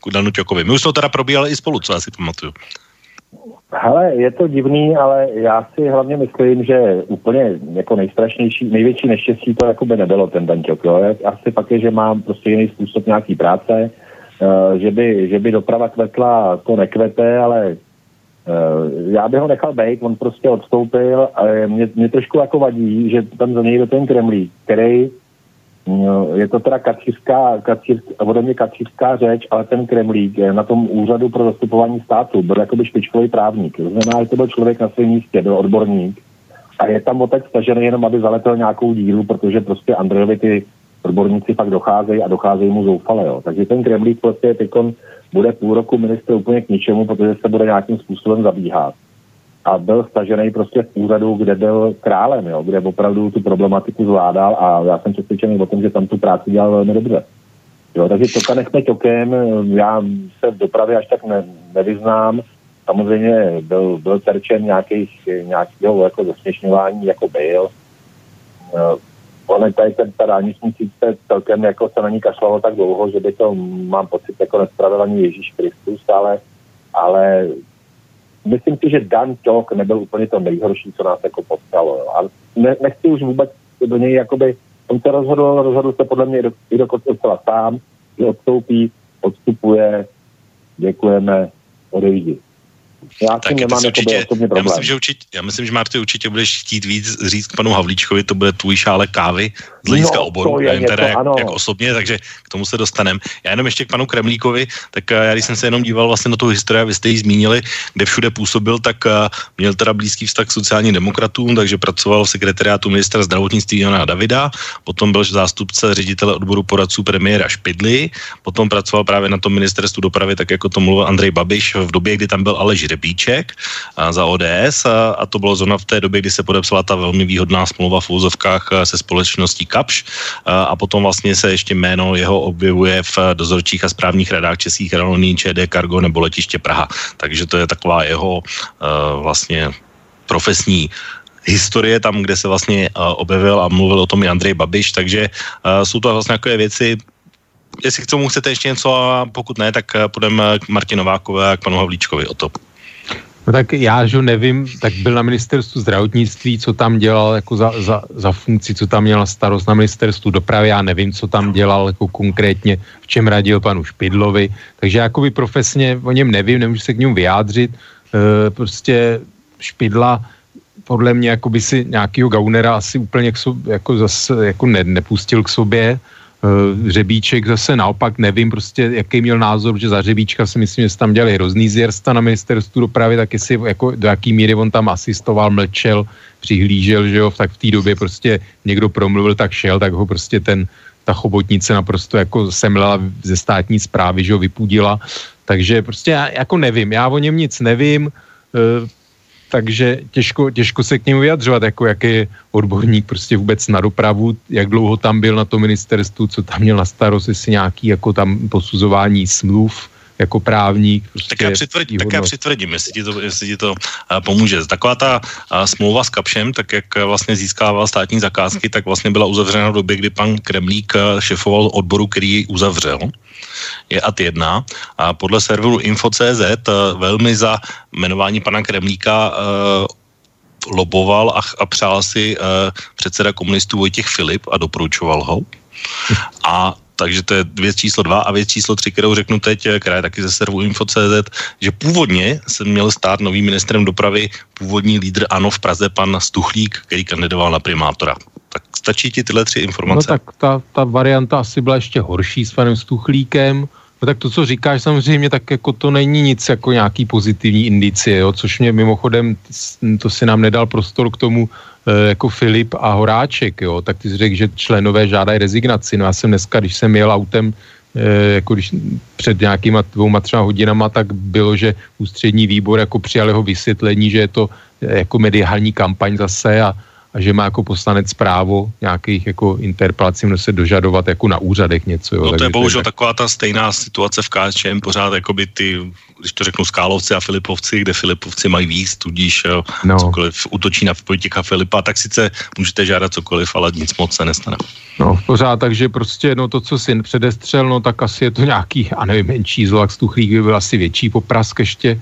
k Danu Ťokovi. My už jsme to teda probíhali i spolu, co já si pamatuju. Hele, je to divný, ale já si hlavně myslím, že úplně jako nejstrašnější, největší neštěstí to jako by nebylo ten Danťok, jo. Asi pak je, že mám prostě jiný způsob nějaký práce, uh, že, by, že by doprava kvetla, to nekvete, ale uh, já bych ho nechal být, on prostě odstoupil a mě, mě trošku jako vadí, že tam za něj do ten Kremlík, který je to teda kacířská, kacířská, ode mě kacířská řeč, ale ten Kremlík na tom úřadu pro zastupování státu byl jakoby špičkový právník. To znamená, že to byl člověk na svém místě, byl odborník a je tam otec stažený jenom, aby zaletel nějakou dílu, protože prostě Andrejovi ty odborníci fakt docházejí a docházejí mu zoufale. Jo. Takže ten Kremlík prostě teď bude půl roku ministr úplně k ničemu, protože se bude nějakým způsobem zabíhat a byl stažený prostě v úřadu, kde byl králem, jo, kde opravdu tu problematiku zvládal a já jsem přesvědčený o tom, že tam tu práci dělal velmi dobře. Jo, takže to nechme tokem, já se v dopravě až tak ne, nevyznám, samozřejmě byl, byl terčen nějakých, nějakého jako zesměšňování, jako byl. Uh, ono tady ten, ta dálniční síce celkem jako se na ní kašlalo tak dlouho, že by to, mám pocit, jako nespravedlný Ježíš Kristus, ale, ale myslím si, že Dan Tok nebyl úplně to nejhorší, co nás jako potkalo. A ne, nechci už vůbec do něj, jakoby, on se rozhodl, rozhodl se podle mě i docela sám, že odstoupí, odstupuje, děkujeme, odejdi. Já tak nemám určitě, já myslím, že určitě, já myslím, že Marty určitě budeš chtít víc říct k panu Havlíčkovi, to bude tvůj šále kávy z hlediska no, oboru, nevím teda jak, jak osobně, takže k tomu se dostaneme. Já jenom ještě k panu Kremlíkovi, tak já když jsem se jenom díval vlastně na tu historii, vy jste ji zmínili, kde všude působil, tak měl teda blízký vztah k sociálním demokratům, takže pracoval v sekretariátu ministra zdravotnictví Jana Davida, potom byl zástupce ředitele odboru poradců premiéra Špidly, potom pracoval právě na tom ministerstvu dopravy, tak jako to mluvil Andrej Babiš v době, kdy tam byl Aleš Řebíček za ODS a, a to bylo zrovna v té době, kdy se podepsala ta velmi výhodná smlouva v úzovkách se společností Kapš a, potom vlastně se ještě jméno jeho objevuje v dozorčích a správních radách Českých aerolíní, ČD Cargo nebo letiště Praha. Takže to je taková jeho uh, vlastně profesní historie tam, kde se vlastně uh, objevil a mluvil o tom i Andrej Babiš, takže jsou to vlastně takové věci, jestli k tomu chcete ještě něco a pokud ne, tak půjdeme k Martinovákové a k panu Havlíčkovi o to. No tak já, že nevím, tak byl na ministerstvu zdravotnictví, co tam dělal jako za, za, za funkci, co tam měl starost na ministerstvu dopravy, já nevím, co tam dělal jako konkrétně, v čem radil panu Špidlovi, takže jakoby profesně o něm nevím, nemůžu se k němu vyjádřit, e, prostě Špidla podle mě jako by si nějakýho Gaunera asi úplně k sobě, jako zase jako ne, nepustil k sobě, Řebíček zase naopak nevím prostě, jaký měl názor, že za Řebíčka si myslím, že se tam dělali hrozný zjersta na ministerstvu dopravy, tak jestli jako, do jaký míry on tam asistoval, mlčel, přihlížel, že jo, tak v té době prostě někdo promluvil, tak šel, tak ho prostě ten, ta chobotnice naprosto jako semlela ze státní zprávy, že ho vypudila, takže prostě já jako nevím, já o něm nic nevím, eh, takže těžko, těžko se k němu vyjadřovat, jako jaký je odborník prostě vůbec na dopravu, jak dlouho tam byl na tom ministerstvu, co tam měl na starost, jestli nějaký jako tam posuzování smluv, jako právník. Prostě tak, já přitvrdím, tak já přitvrdím, jestli ti to, jestli ti to uh, pomůže. Taková ta uh, smlouva s Kapšem, tak jak uh, vlastně získával státní zakázky, tak vlastně byla uzavřena v době, kdy pan Kremlík uh, šefoval odboru, který ji uzavřel je AT 1 a podle serveru Info.cz velmi za jmenování pana Kremlíka loboval a, a přál si uh, předseda komunistů Vojtěch Filip a doporučoval ho. A takže to je věc číslo dva a věc číslo tři, kterou řeknu teď, eh, která je taky ze servu Info.cz, že původně se měl stát novým ministrem dopravy původní lídr ANO v Praze, pan Stuchlík, který kandidoval na primátora. Stačí ti tyhle tři informace? No tak ta, ta varianta asi byla ještě horší s panem Stuchlíkem, No tak to, co říkáš samozřejmě, tak jako to není nic jako nějaký pozitivní indicie, jo, což mě mimochodem, to si nám nedal prostor k tomu, Eh, jako Filip a Horáček, jo, tak ty jsi řekl, že členové žádají rezignaci. No já jsem dneska, když jsem jel autem, eh, jako když před nějakýma dvouma třeba hodinama, tak bylo, že ústřední výbor jako přijal jeho vysvětlení, že je to eh, jako mediální kampaň zase a, a že má jako poslanec právo nějakých jako interpelací se dožadovat jako na úřadech něco. Jo. No to je bohužel tak... taková ta stejná situace v KSČM, pořád jako by ty, když to řeknu Skálovci a Filipovci, kde Filipovci mají víc, tudíž eh, no. cokoliv útočí na politika Filipa, tak sice můžete žádat cokoliv, ale nic moc se nestane. No pořád, takže prostě no to, co syn předestřel, no tak asi je to nějaký, a nevím, menší zlo, jak Stuchlík by byl asi větší poprask ještě,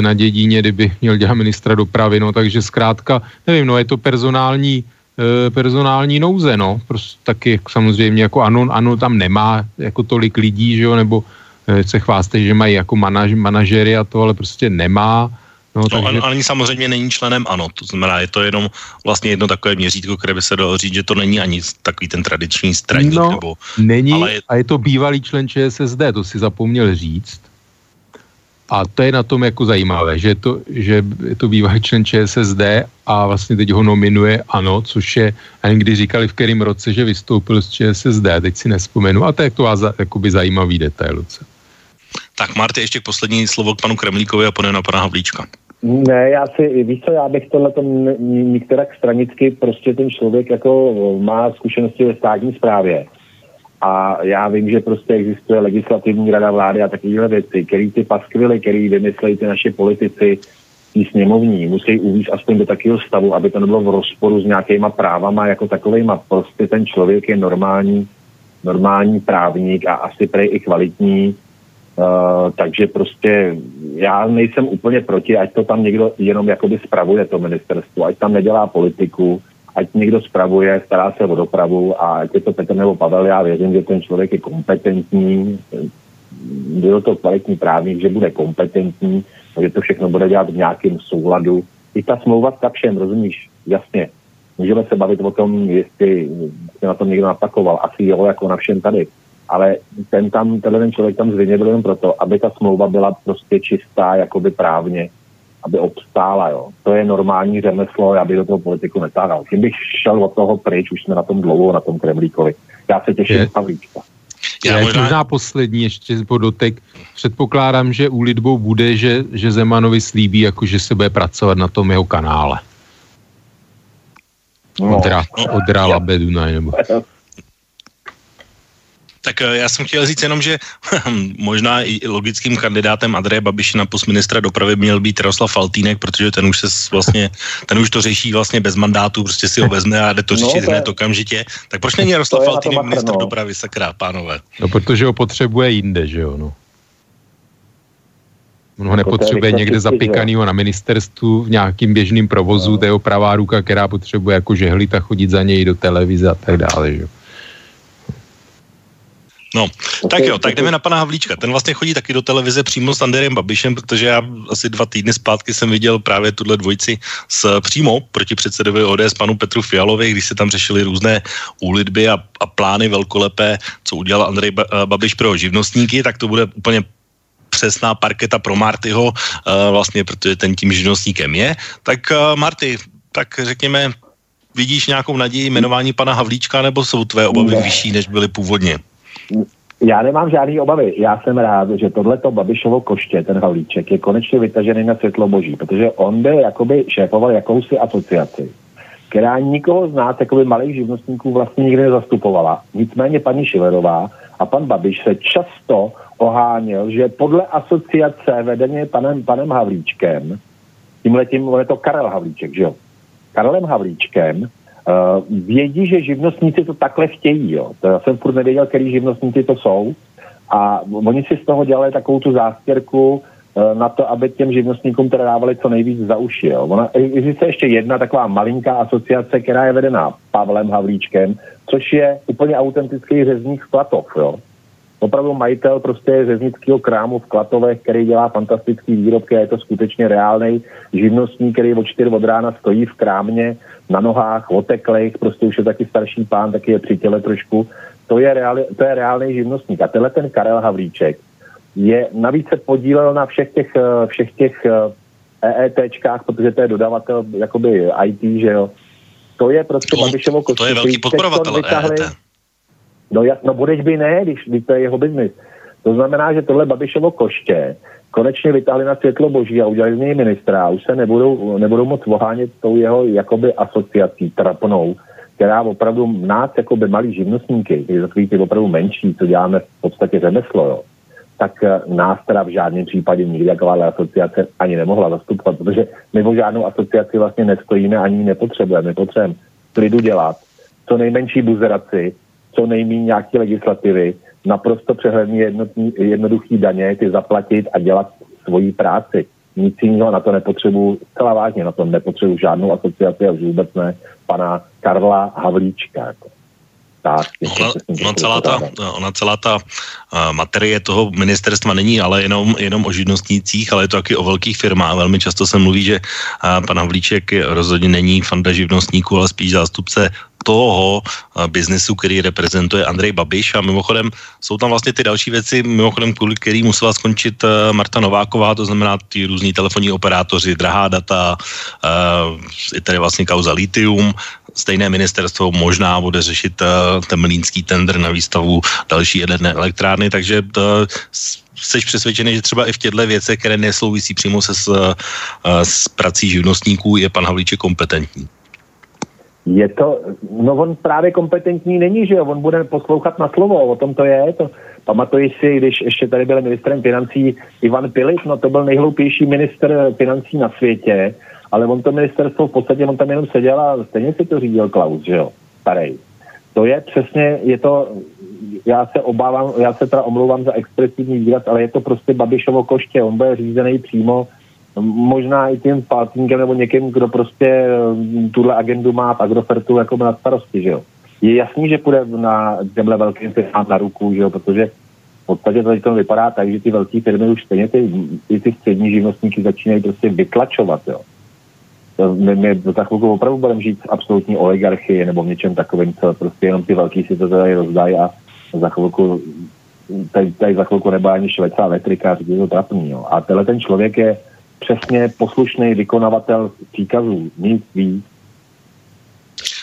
na dědíně, kdyby měl dělat ministra dopravy, no takže zkrátka, nevím, no je to personální, eh, personální nouze, no, prostě taky samozřejmě jako ano, ano tam nemá jako tolik lidí, že jo, nebo eh, se chváste, že mají jako manaž, manažery a to, ale prostě nemá, No, no takže... ani samozřejmě není členem ANO, to znamená, je to jenom vlastně jedno takové měřítko, které by se dalo říct, že to není ani takový ten tradiční straník. No, nebo, není ale je... a je to bývalý člen ČSSD, to si zapomněl říct. A to je na tom jako zajímavé, že, to, že je to bývalý člen ČSSD a vlastně teď ho nominuje ANO, což je, ani když říkali v kterém roce, že vystoupil z ČSSD, teď si nespomenu. A to je to jakoby zajímavý detail. Tak Marty, ještě poslední slovo k panu Kremlíkovi a půjde na pana Havlíčka. Ne, já si, víš co, já bych tohle některak stranicky, prostě ten člověk jako má zkušenosti ve státní správě a já vím, že prostě existuje legislativní rada vlády a takovéhle věci, který ty paskvily, který vymyslejí ty naši politici, tí sněmovní, musí uvíct aspoň do takového stavu, aby to nebylo v rozporu s nějakýma právama jako takovýma. Prostě ten člověk je normální, normální právník a asi prej i kvalitní, Uh, takže prostě já nejsem úplně proti, ať to tam někdo jenom jakoby spravuje to ministerstvo, ať tam nedělá politiku, ať někdo spravuje, stará se o dopravu a ať je to Petr nebo Pavel, já věřím, že ten člověk je kompetentní, byl to kvalitní právník, že bude kompetentní, že to všechno bude dělat v nějakém souladu. I ta smlouva s Kapšem, rozumíš, jasně, Můžeme se bavit o tom, jestli se na tom někdo napakoval. Asi jo, jako na všem tady. Ale ten tam, tenhle ten člověk tam zřejmě byl jen proto, aby ta smlouva byla prostě čistá, jakoby právně, aby obstála, jo. To je normální řemeslo, já bych do toho politiku netáhal. Tím bych šel od toho pryč, už jsme na tom dlouho, na tom Kremlíkovi. Já se těším na Pavlíčka. Já, já možná... možná poslední ještě podotek. Předpokládám, že úlitbou bude, že, že Zemanovi slíbí, jako že se bude pracovat na tom jeho kanále. No. Odra, Dunaj, nebo... Tak eh, já jsem chtěl říct jenom, že možná i logickým kandidátem Andreje Babiše na post ministra dopravy měl být Jaroslav Faltýnek, protože ten už se vlastně, ten už to řeší vlastně bez mandátu, prostě si ho vezme a jde to no, řešit no, hned okamžitě. Tak proč není Jaroslav Faltýnek ministr no. dopravy, sakra, pánové? No, protože ho potřebuje jinde, že jo, no. On ho nepotřebuje někde zapikaného na ministerstvu v nějakým běžným provozu, no. to je pravá ruka, která potřebuje jako žehlit a chodit za něj do televize a tak dále, že jo. No, tak jo, tak jdeme na pana Havlíčka. Ten vlastně chodí taky do televize přímo s Anderem Babišem, protože já asi dva týdny zpátky jsem viděl právě tuhle dvojici s přímo proti předsedovi ODS panu Petru Fialovi, když se tam řešili různé úlitby a, a plány velkolepé, co udělal Andrej Babiš pro živnostníky, tak to bude úplně přesná parketa pro Martyho, uh, vlastně, protože ten tím živnostníkem je. Tak uh, Marty, tak řekněme, vidíš nějakou naději jmenování pana Havlíčka, nebo jsou tvé obavy ne. vyšší, než byly původně? Já nemám žádný obavy. Já jsem rád, že tohleto Babišovo koště, ten Havlíček, je konečně vytažený na světlo boží, protože on by jakoby šéfoval jakousi asociaci, která nikoho z nás, jakoby malých živnostníků, vlastně nikdy nezastupovala. Nicméně paní Šilerová a pan Babiš se často oháněl, že podle asociace vedeně panem, panem Havlíčkem, tímhletím, on je to Karel Havlíček, že jo? Karelem Havlíčkem vědí, že živnostníci to takhle chtějí. Jo. To já jsem furt nevěděl, který živnostníci to jsou. A oni si z toho dělali takovou tu zástěrku uh, na to, aby těm živnostníkům teda dávali co nejvíc za uši. Jo. Ona, existuje ještě jedna taková malinká asociace, která je vedená Pavlem Havlíčkem, což je úplně autentický řezník v Klatov. Jo. Opravdu majitel prostě řeznického krámu v Klatovech, který dělá fantastický výrobky a je to skutečně reálný živnostník, který od 4 od rána stojí v krámě na nohách, oteklých, prostě už je taky starší pán, taky je při těle trošku. To je, reál, to je reálný živnostník. A tenhle ten Karel Havlíček je, navíc se podílel na všech těch, eh, všech těch EETčkách, eh, protože to je dodavatel jakoby IT, že jo. To je prostě to, Babišovo To je velký podporovatel EET. No, jas, no budeš by ne, když, když to je jeho biznis. To znamená, že tohle Babišovo koště konečně vytáhli na světlo boží a udělali z něj ministra. Už se nebudou, nebudou moc vohánět tou jeho jakoby asociací trapnou, která opravdu nás, jakoby malí živnostníky, ty takový ty opravdu menší, co děláme v podstatě řemeslo, jo, tak eh, nás teda v žádném případě nikdy taková asociace ani nemohla zastupovat, protože my o žádnou asociaci vlastně nestojíme ani nepotřebujeme. My potřebujeme klidu dělat, co nejmenší buzeraci, co nejméně nějaké legislativy, naprosto přehledný jednotný, jednoduchý daně, ty zaplatit a dělat svoji práci. Nic jiného na to nepotřebuji, celá vážně na to nepotřebuji žádnou asociaci a už vůbec ne pana Karla Havlíčka. Jako. Tak, ona, ona, celá ta, ona celá ta uh, materie toho ministerstva není ale jenom, jenom o živnostnících, ale je to taky o velkých firmách. Velmi často se mluví, že uh, pan Havlíček rozhodně není fanda živnostníků, ale spíš zástupce toho uh, biznesu, který reprezentuje Andrej Babiš. A mimochodem jsou tam vlastně ty další věci, mimochodem kvůli který musela skončit uh, Marta Nováková, to znamená ty různí telefonní operátoři, drahá data, uh, je tady vlastně kauza litium, stejné ministerstvo možná bude řešit ten mlínský tender na výstavu další jedné elektrárny, takže to, jsi přesvědčený, že třeba i v těchto věcech, které nesouvisí přímo se s, s prací živnostníků, je pan Havlíček kompetentní? Je to, no on právě kompetentní není, že jo, on bude poslouchat na slovo, o tom to je, to pamatuji si, když ještě tady byl ministrem financí Ivan Pilip, no to byl nejhloupější minister financí na světě, ale on to ministerstvo v podstatě, on tam jenom seděl a stejně si to řídil Klaus, že jo, starej. To je přesně, je to, já se obávám, já se teda omlouvám za expresivní výraz, ale je to prostě Babišovo koště, on bude řízený přímo možná i tím Faltingem nebo někým, kdo prostě mm, tuhle agendu má v Agrofertu jako na starosti, že jo. Je jasný, že půjde na těmhle velkým firmám na ruku, že jo, protože v podstatě to to vypadá tak, že ty velké firmy už stejně ty, ty, ty střední živnostníky začínají prostě vytlačovat, jo. my, my za chvilku opravdu budeme žít v absolutní oligarchii nebo v něčem takovém, co prostě jenom ty velký si to tady rozdají a za chvilku tady, tady za chvilku nebo ani švecá vetrika, je to trapný. Jo. A tenhle ten člověk je přesně poslušný vykonavatel příkazů, nic víc.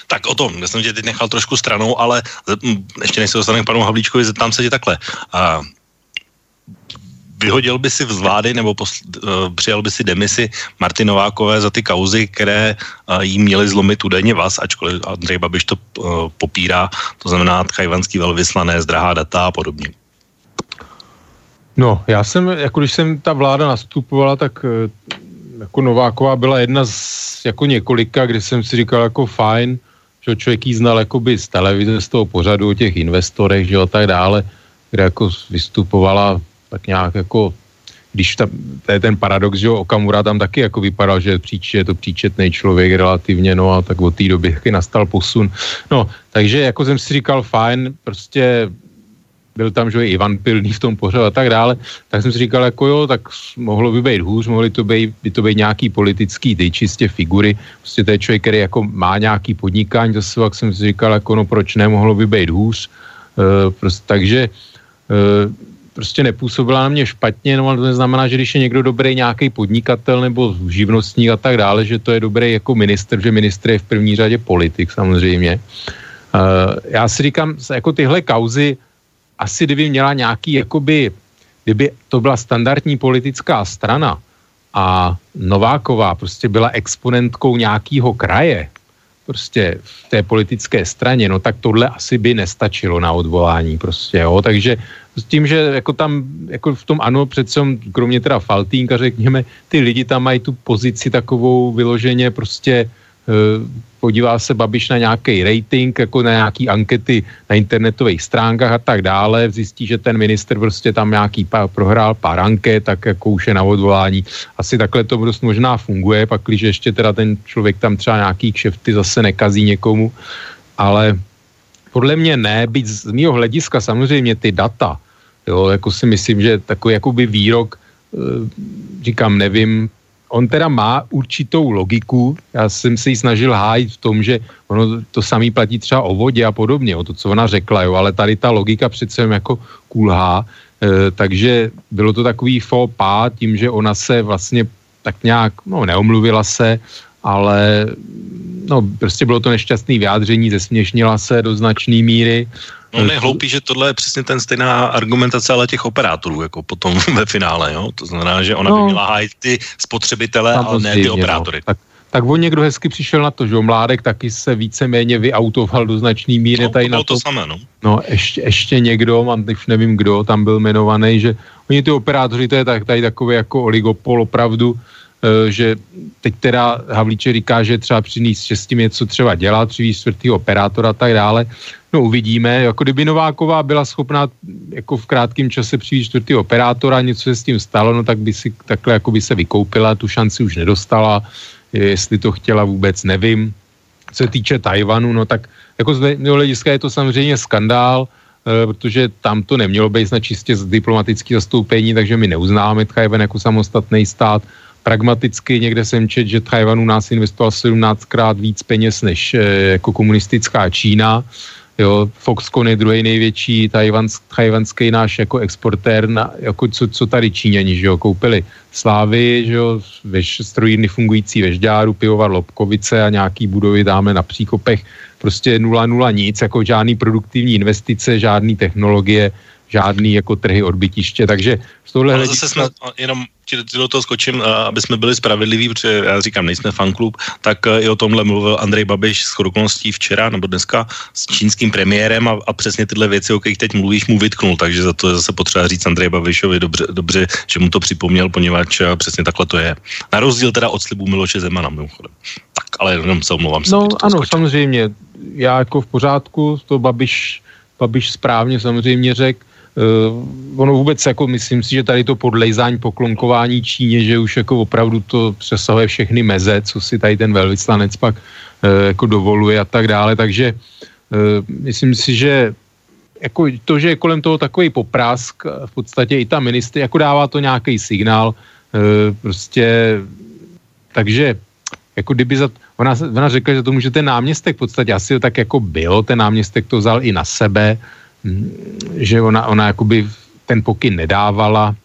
Tak o tom, já jsem tě teď nechal trošku stranou, ale ještě než se dostaneme k panu Havlíčkovi, zeptám se tě takhle. A vyhodil by si z vlády nebo posl- uh, přijal by si demisi Martinovákové za ty kauzy, které uh, jí měly zlomit údajně vás, ačkoliv Andrej Babiš to uh, popírá, to znamená tchajvanský velvyslané, zdrahá data a podobně. No, já jsem, jako když jsem ta vláda nastupovala, tak jako Nováková byla jedna z jako několika, kdy jsem si říkal jako fajn, že člověk jí znal jakoby z televize, z toho pořadu o těch investorech, že a tak dále, kde jako vystupovala tak nějak jako když ta, to je ten paradox, že Okamura tam taky jako vypadal, že příč, je to příčetný člověk relativně, no a tak od té doby taky nastal posun. No, takže jako jsem si říkal, fajn, prostě byl tam, že Ivan Pilný v tom pořadu a tak dále, tak jsem si říkal, jako jo, tak mohlo by být hůř, mohly to být, by to být nějaký politický, ty čistě figury, prostě to je člověk, který jako má nějaký podnikání, zase jak jsem si říkal, jako no proč ne, mohlo by být hůř, uh, prostě, takže uh, prostě nepůsobila na mě špatně, no ale to neznamená, že když je někdo dobrý nějaký podnikatel nebo živnostník a tak dále, že to je dobrý jako minister, že ministr je v první řadě politik samozřejmě. Uh, já si říkám, jako tyhle kauzy, asi kdyby měla nějaký, jakoby, kdyby to byla standardní politická strana a Nováková prostě byla exponentkou nějakého kraje, prostě v té politické straně, no tak tohle asi by nestačilo na odvolání prostě, jo, takže s tím, že jako tam, jako v tom ano, přece kromě teda Faltínka, řekněme, ty lidi tam mají tu pozici takovou vyloženě prostě Eh, podívá se Babiš na nějaký rating, jako na nějaký ankety na internetových stránkách a tak dále, zjistí, že ten minister prostě tam nějaký pár, prohrál pár anket, tak jako už je na odvolání. Asi takhle to dost možná funguje, pak když ještě teda ten člověk tam třeba nějaký kšefty zase nekazí někomu, ale podle mě ne, byť z mého hlediska samozřejmě ty data, jo, jako si myslím, že takový jakoby výrok, eh, říkám, nevím, on teda má určitou logiku, já jsem se jí snažil hájit v tom, že ono to samý platí třeba o vodě a podobně, o to, co ona řekla, jo, ale tady ta logika přece jako kulhá, e, takže bylo to takový faux pas tím, že ona se vlastně tak nějak, no neomluvila se, ale no prostě bylo to nešťastné vyjádření, zesměšnila se do značné míry, No ne, hloupý, že tohle je přesně ten stejná argumentace ale těch operátorů, jako potom ve finále, jo? To znamená, že ona no, by měla hájit ty spotřebitele, ale ne ty no. operátory. No. Tak, tak on někdo hezky přišel na to, že Mládek taky se víceméně vyautoval do značný míry no, tady to na to. to samé, no. No, ještě, ještě někdo, mám už nevím kdo, tam byl jmenovaný, že oni ty operátoři, to je tak, tady takový jako oligopol opravdu, že teď teda Havlíče říká, že třeba přinést, s tím něco třeba dělá, přivízt čtvrtý operátora a tak dále. No uvidíme, jako kdyby Nováková byla schopná jako v krátkém čase přivést čtvrtý operátora, něco se s tím stalo, no tak by si takhle jako by se vykoupila, tu šanci už nedostala, jestli to chtěla vůbec, nevím. Co se týče Tajvanu, no tak jako z hlediska je to samozřejmě skandál, eh, protože tam to nemělo být na čistě diplomatické zastoupení, takže my neuznáme Tajvan jako samostatný stát pragmaticky někde jsem čet, že Tajvan u nás investoval 17krát víc peněz než e, jako komunistická Čína. Jo, Foxconn je druhý největší tajvansk, tajvanský náš jako exportér, na, jako co, co tady Číňani, že jo, koupili Slávy, že jo, veš, strojírny fungující ve Žďáru, pivovar Lobkovice a nějaký budovy dáme na příkopech, prostě nula nula nic, jako žádný produktivní investice, žádný technologie, žádný jako trhy odbytiště, takže z tohle Ale zase jsme, jenom ti do toho skočím, aby jsme byli spravedliví, protože já říkám, nejsme fanklub, tak e, i o tomhle mluvil Andrej Babiš s okolností včera nebo dneska s čínským premiérem a, a přesně tyhle věci, o kterých teď mluvíš, mu vytknul, takže za to je zase potřeba říct Andrej Babišovi dobře, dobře, že mu to připomněl, poněvadž e, přesně takhle to je. Na rozdíl teda od slibu Miloše Zemana, mimochodem. Tak, ale jenom se omlouvám. No ano, skočil. samozřejmě, já jako v pořádku, to Babiš, Babiš správně samozřejmě řekl, Uh, ono vůbec jako myslím si, že tady to podlejzání, poklonkování Číně, že už jako opravdu to přesahuje všechny meze, co si tady ten velvyslanec pak uh, jako dovoluje a tak dále, takže uh, myslím si, že jako to, že je kolem toho takový poprásk, v podstatě i ta ministry, jako dává to nějaký signál, uh, prostě, takže jako kdyby za, ona, ona řekla, že to může ten náměstek v podstatě asi tak jako bylo, ten náměstek to vzal i na sebe, že ona, ona jakoby ten pokyn nedávala,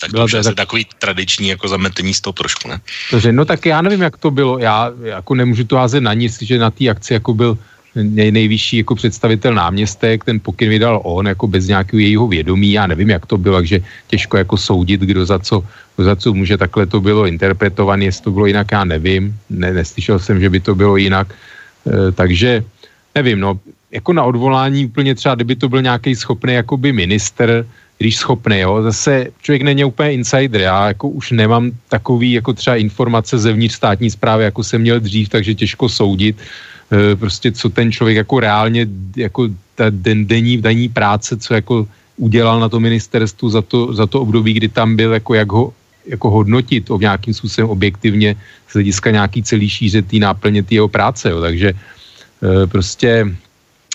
tak to už tak... takový tradiční jako zametení z toho trošku, ne? Dobře, no tak já nevím, jak to bylo. Já jako nemůžu to házet na nic, že na té akci jako byl nej, nejvyšší jako představitel náměstek, ten pokyn vydal on jako bez nějakého jejího vědomí, já nevím, jak to bylo, takže těžko jako soudit, kdo za co, kdo za co může, takhle to bylo interpretované, jestli to bylo jinak, já nevím, ne, neslyšel jsem, že by to bylo jinak, e, takže nevím, no, jako na odvolání úplně třeba, kdyby to byl nějaký schopný jakoby minister, když schopný, jo, zase člověk není úplně insider, já jako už nemám takový jako třeba informace zevnitř státní zprávy, jako jsem měl dřív, takže těžko soudit, e, prostě co ten člověk jako reálně, jako ta den, denní, denní práce, co jako udělal na to ministerstvu za to, za to období, kdy tam byl, jako jak ho jako hodnotit o nějakým způsobem objektivně z hlediska nějaký celý šíře té náplně té jeho práce, jo. takže prostě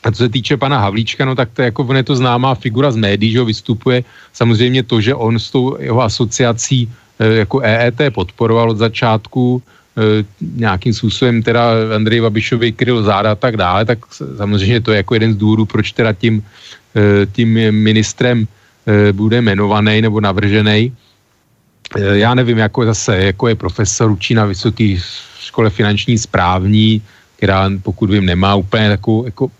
a co se týče pana Havlíčka, no tak to jako on je to známá figura z médií, že ho vystupuje. Samozřejmě to, že on s tou jeho asociací e, jako EET podporoval od začátku, e, nějakým způsobem teda Andrej Babišovi kryl záda a tak dále, tak samozřejmě to je jako jeden z důvodů, proč teda tím, tím ministrem bude jmenovaný nebo navržený. Já nevím, jako zase, jako je profesor, učí na vysoké škole finanční správní, která pokud vím, nemá úplně takovou jako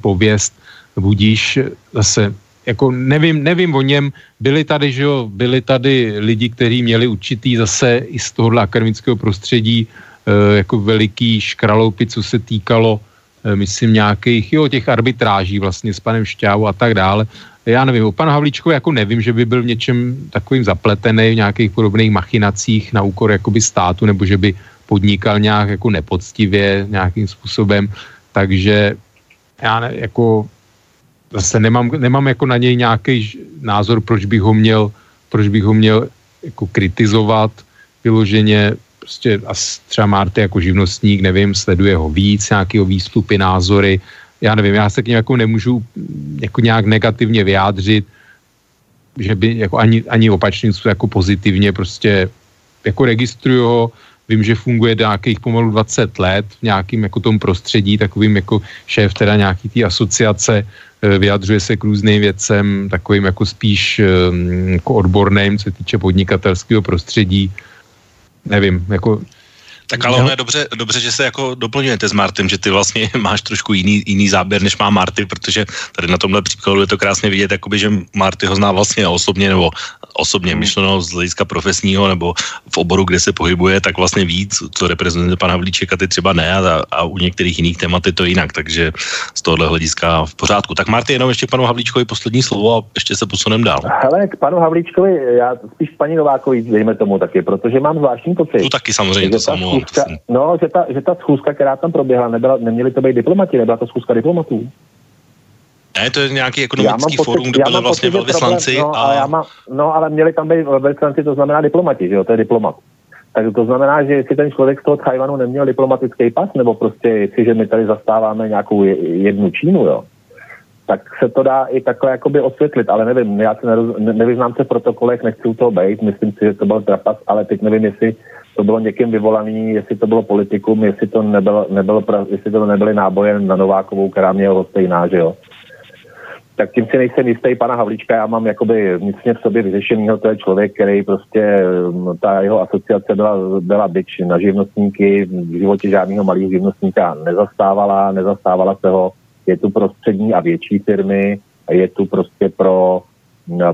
pověst, budíš zase jako nevím, nevím o něm, byli tady, že jo, byli tady lidi, kteří měli určitý zase i z tohohle akademického prostředí e, jako veliký škraloupy, co se týkalo, e, myslím, nějakých, jo, těch arbitráží vlastně s panem Šťávou a tak dále. Já nevím, o panu Havlíčkovi jako nevím, že by byl v něčem takovým zapletený v nějakých podobných machinacích na úkor jakoby státu, nebo že by podnikal nějak jako nepoctivě nějakým způsobem, takže já ne, jako zase nemám, nemám jako na něj nějaký názor, proč bych ho měl, proč bych ho měl jako kritizovat vyloženě, prostě a třeba Marty jako živnostník, nevím, sleduje ho víc, nějakého výstupy, názory, já nevím, já se k němu jako nemůžu jako nějak negativně vyjádřit, že by jako ani, ani opačně jako pozitivně prostě jako registruju ho, Vím, že funguje nějakých pomalu 20 let v nějakým jako tom prostředí, takovým jako šéf teda nějaký té asociace, eh, vyjadřuje se k různým věcem, takovým jako spíš eh, jako odborným, co se týče podnikatelského prostředí. Nevím, jako tak ale ono je dobře, dobře, že se jako doplňujete s Martem, že ty vlastně máš trošku jiný, jiný záběr, než má Marty, protože tady na tomhle příkladu je to krásně vidět, jakoby, že Marty ho zná vlastně osobně, nebo osobně hmm. myšleno z hlediska profesního nebo v oboru, kde se pohybuje, tak vlastně víc, co reprezentuje pan Havlíček a ty třeba ne a, a u některých jiných témat je to jinak, takže z tohohle hlediska v pořádku. Tak Marty, jenom ještě panu Havlíčkovi poslední slovo a ještě se posuneme dál. Ale k panu Havlíčkovi, já spíš paní Novákovi, dejme tomu taky, protože mám zvláštní pocit. Tu taky samozřejmě, to samo. No, že ta, že ta schůzka, která tam proběhla, nebyla, neměli to být diplomati, nebyla to schůzka diplomatů. Ne, to je nějaký ekonomický pocit, fórum, kde byly vlastně velvyslanci. No, a... já má, no, ale měli tam být velvyslanci, to znamená diplomati, že jo, to je diplomat. Tak to znamená, že jestli ten člověk z toho Tajvanu neměl diplomatický pas, nebo prostě jestliže my tady zastáváme nějakou jednu Čínu, jo, tak se to dá i takhle jakoby osvětlit, ale nevím, já se neroz, ne, nevyznám se v protokolech, nechci u toho být, myslím si, že to byl trapas, ale teď nevím, jestli to bylo někým vyvolaný, jestli to bylo politikum, jestli to nebylo, nebylo, jestli to nebyly náboje na Novákovou, která měla stejná, že jo. Tak tím si nejsem jistý pana Havlíčka, já mám jakoby vnitřně v sobě vyřešenýho, to je člověk, který prostě, mm, ta jeho asociace byla, byla byč na živnostníky, v životě žádného malého živnostníka nezastávala, nezastávala se ho, je tu pro střední a větší firmy, je tu prostě pro,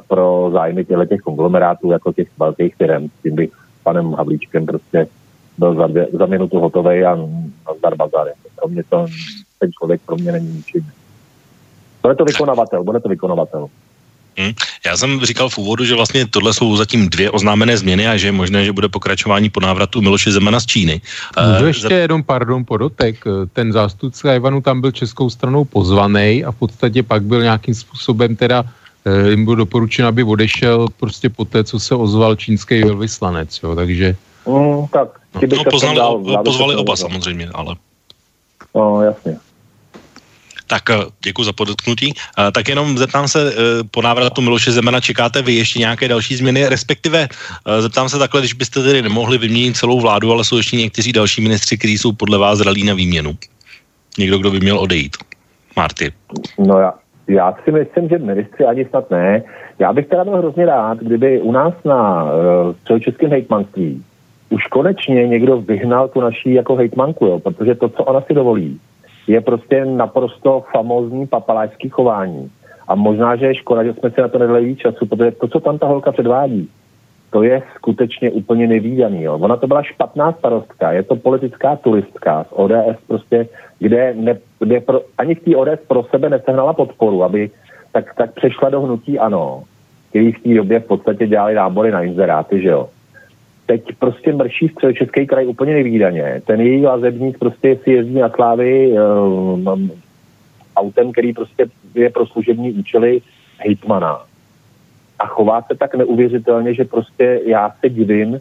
pro zájmy těchto těch konglomerátů, jako těch velkých firm, s tím bych s panem Havlíčkem prostě byl za, dvě, za minutu hotový a zdar bazar. Pro mě to, ten člověk pro mě není ničím. Bude to vykonavatel, bude to vykonavatel. Hmm. Já jsem říkal v úvodu, že vlastně tohle jsou zatím dvě oznámené změny a že je možné, že bude pokračování po návratu Miloše Zemana z Číny. Můžu uh, ještě za... jenom, pardon, podotek. Ten zástupce Ivanu tam byl českou stranou pozvaný a v podstatě pak byl nějakým způsobem teda eh, jim bylo doporučeno, aby odešel prostě po té, co se ozval čínský velvyslanec, jo, takže... Mm, tak, no, poznali, dál, pozvali oba samozřejmě, ale... No, jasně. Tak děkuji za podotknutí. Tak jenom zeptám se, po návratu Miloše Zemana čekáte vy ještě nějaké další změny, respektive zeptám se takhle, když byste tedy nemohli vyměnit celou vládu, ale jsou ještě někteří další ministři, kteří jsou podle vás zralí na výměnu. Někdo, kdo by měl odejít. Marty. No já, já si myslím, že ministři ani snad ne. Já bych teda byl hrozně rád, kdyby u nás na uh, českém hejtmanství už konečně někdo vyhnal tu naší jako hejtmanku, jo, protože to, co ona si dovolí, je prostě naprosto famózní papalářský chování. A možná, že je škoda, že jsme si na to nedali víc času, protože to, co tam ta holka předvádí, to je skutečně úplně nevýdaný. Jo. Ona to byla špatná starostka, je to politická turistka z ODS, prostě, kde, ne, kde pro, ani v té ODS pro sebe nesehnala podporu, aby tak, tak přešla do hnutí ANO, který v té době v podstatě dělali nábory na inzeráty, že jo teď prostě mrší český kraj úplně nevýdaně. Ten její lazebník prostě si jezdí na slávy um, autem, který prostě je pro služební účely hejtmana. A chová se tak neuvěřitelně, že prostě já se divím,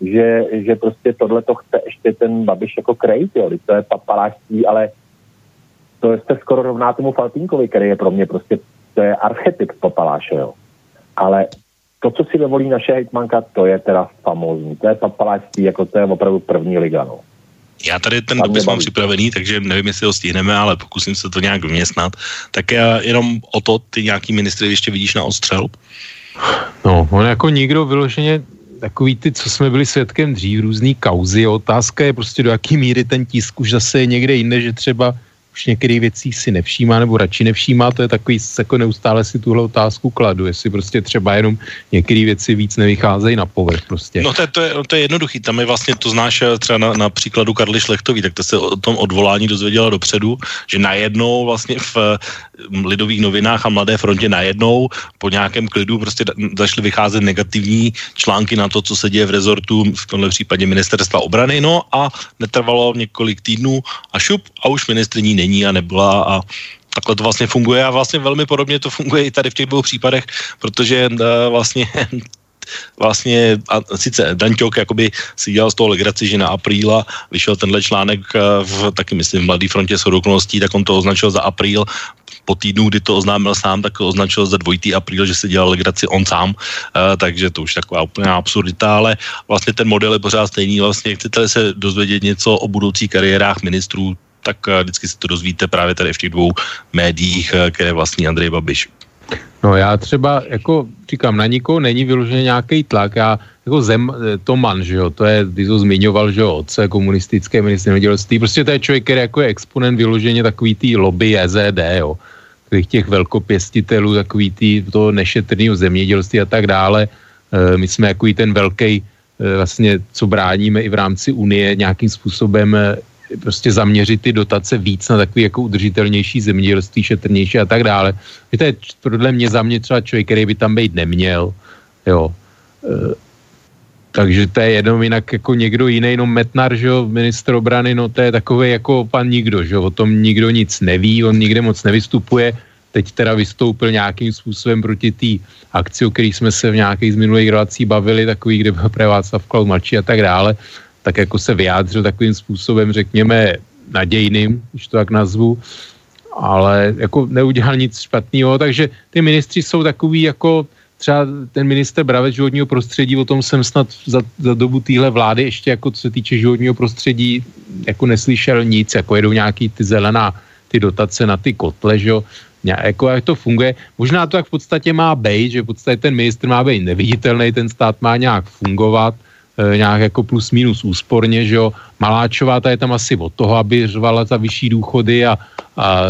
že, že prostě tohle to chce ještě ten Babiš jako krejt, jo. To je papalářství, ale to je skoro rovná tomu Faltínkovi, který je pro mě prostě, to je archetyp papaláše, jo. Ale to, co si dovolí naše hejtmanka, to je teda famózní. To je papalářství, jako to je opravdu první liga, no. Já tady ten dopis mám připravený, takže nevím, jestli ho stihneme, ale pokusím se to nějak vyměstnat. Tak já jenom o to, ty nějaký ministry ještě vidíš na ostřel? No, on jako nikdo vyloženě takový ty, co jsme byli svědkem dřív, různý kauzy. Otázka je prostě do jaký míry ten tisk už zase je někde jinde, že třeba už některých věcí si nevšímá nebo radši nevšímá, to je takový, jako neustále si tuhle otázku kladu, jestli prostě třeba jenom některé věci víc nevycházejí na povrch prostě. No to je, to je, to je jednoduchý, tam je vlastně, to znáš eh, třeba na, na příkladu Karly Šlechtový, tak to se o tom odvolání dozvěděla dopředu, že najednou vlastně v eh, lidových novinách a Mladé frontě najednou po nějakém klidu prostě zašly vycházet negativní články na to, co se děje v rezortu, v tomhle případě ministerstva obrany, no a netrvalo několik týdnů a šup a už ministrní není není a nebyla a takhle to vlastně funguje. A vlastně velmi podobně to funguje i tady v těch dvou případech, protože uh, vlastně vlastně, a sice Danťok jakoby si dělal z toho legraci, že na apríla vyšel tenhle článek eh, v, taky myslím v Mladé frontě s okolností, tak on to označil za apríl, po týdnu, kdy to oznámil sám, tak označil za dvojitý apríl, že se dělal legraci on sám, uh, takže to už taková úplně absurdita, ale vlastně ten model je pořád stejný, vlastně chcete se dozvědět něco o budoucích kariérách ministrů, tak eh, vždycky si to dozvíte právě tady v těch dvou médiích, eh, které vlastní Andrej Babiš. No já třeba, jako říkám, na nikoho není vyložený nějaký tlak. Já jako Zem, eh, Toman, že jo, to je, ty to zmiňoval, že jo, otce komunistické ministry nedělství. Prostě to je člověk, který jako je exponent vyloženě takový tý lobby EZD, jo. Takových těch velkopěstitelů, takový tý toho nešetrného zemědělství a tak dále. my jsme jako ten velký vlastně, co bráníme i v rámci Unie nějakým způsobem prostě zaměřit ty dotace víc na takový jako udržitelnější zemědělství, šetrnější a tak dále. To je podle mě za mě třeba člověk, který by tam být neměl, jo. E, takže to je jenom jinak jako někdo jiný, no Metnar, že jo, minister obrany, no to je takový jako pan nikdo, že jo, o tom nikdo nic neví, on nikde moc nevystupuje, teď teda vystoupil nějakým způsobem proti té akci, o kterých jsme se v nějakých z minulých relací bavili, takový, kde byl pre Václav Klaus mladší a tak dále, tak jako se vyjádřil takovým způsobem, řekněme, nadějným, když to tak nazvu, ale jako neudělal nic špatného, takže ty ministři jsou takový jako třeba ten minister Bravec životního prostředí, o tom jsem snad za, za dobu téhle vlády ještě jako co se týče životního prostředí jako neslyšel nic, jako jedou nějaký ty zelená, ty dotace na ty kotle, že jo, jako jak to funguje. Možná to tak v podstatě má být, že v podstatě ten ministr má být neviditelný, ten stát má nějak fungovat, nějak jako plus minus úsporně, že jo. Maláčová ta je tam asi od toho, aby řvala za vyšší důchody a, a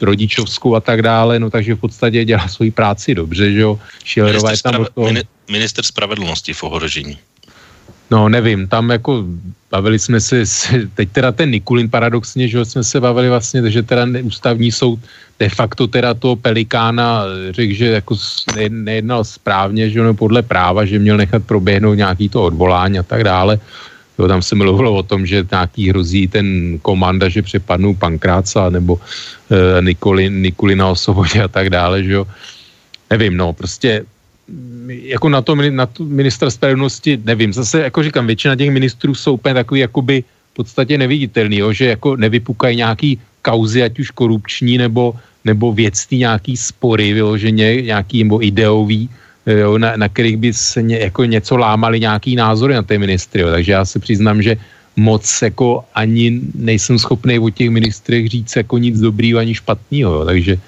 rodičovskou a tak dále, no takže v podstatě dělá svoji práci dobře, že jo. Šilerová je tam od toho... Minister spravedlnosti v ohrožení. No nevím, tam jako bavili jsme se, teď teda ten Nikulin paradoxně, že jsme se bavili vlastně, že teda ústavní soud de facto teda toho Pelikána řekl, že jako nejednal správně, že ono podle práva, že měl nechat proběhnout nějaký to odvolání a tak dále. Jo, tam se mluvilo o tom, že nějaký hrozí ten komanda, že přepadnou Pankráca nebo e, Nikolin, Nikulina osvobodě a tak dále, že jo. Nevím, no, prostě jako na to, na to ministra spravedlnosti, nevím, zase jako říkám, většina těch ministrů jsou úplně takový jakoby v podstatě neviditelný, jo, že jako nevypukají nějaký kauzy, ať už korupční nebo, nebo věcný nějaký spory vyloženě, nějaký nebo ideový, jo, na, na kterých by se ně, jako něco lámali nějaký názory na té ministry. Jo. Takže já se přiznám, že moc jako ani nejsem schopný o těch ministrech říct jako nic dobrýho ani špatného. Takže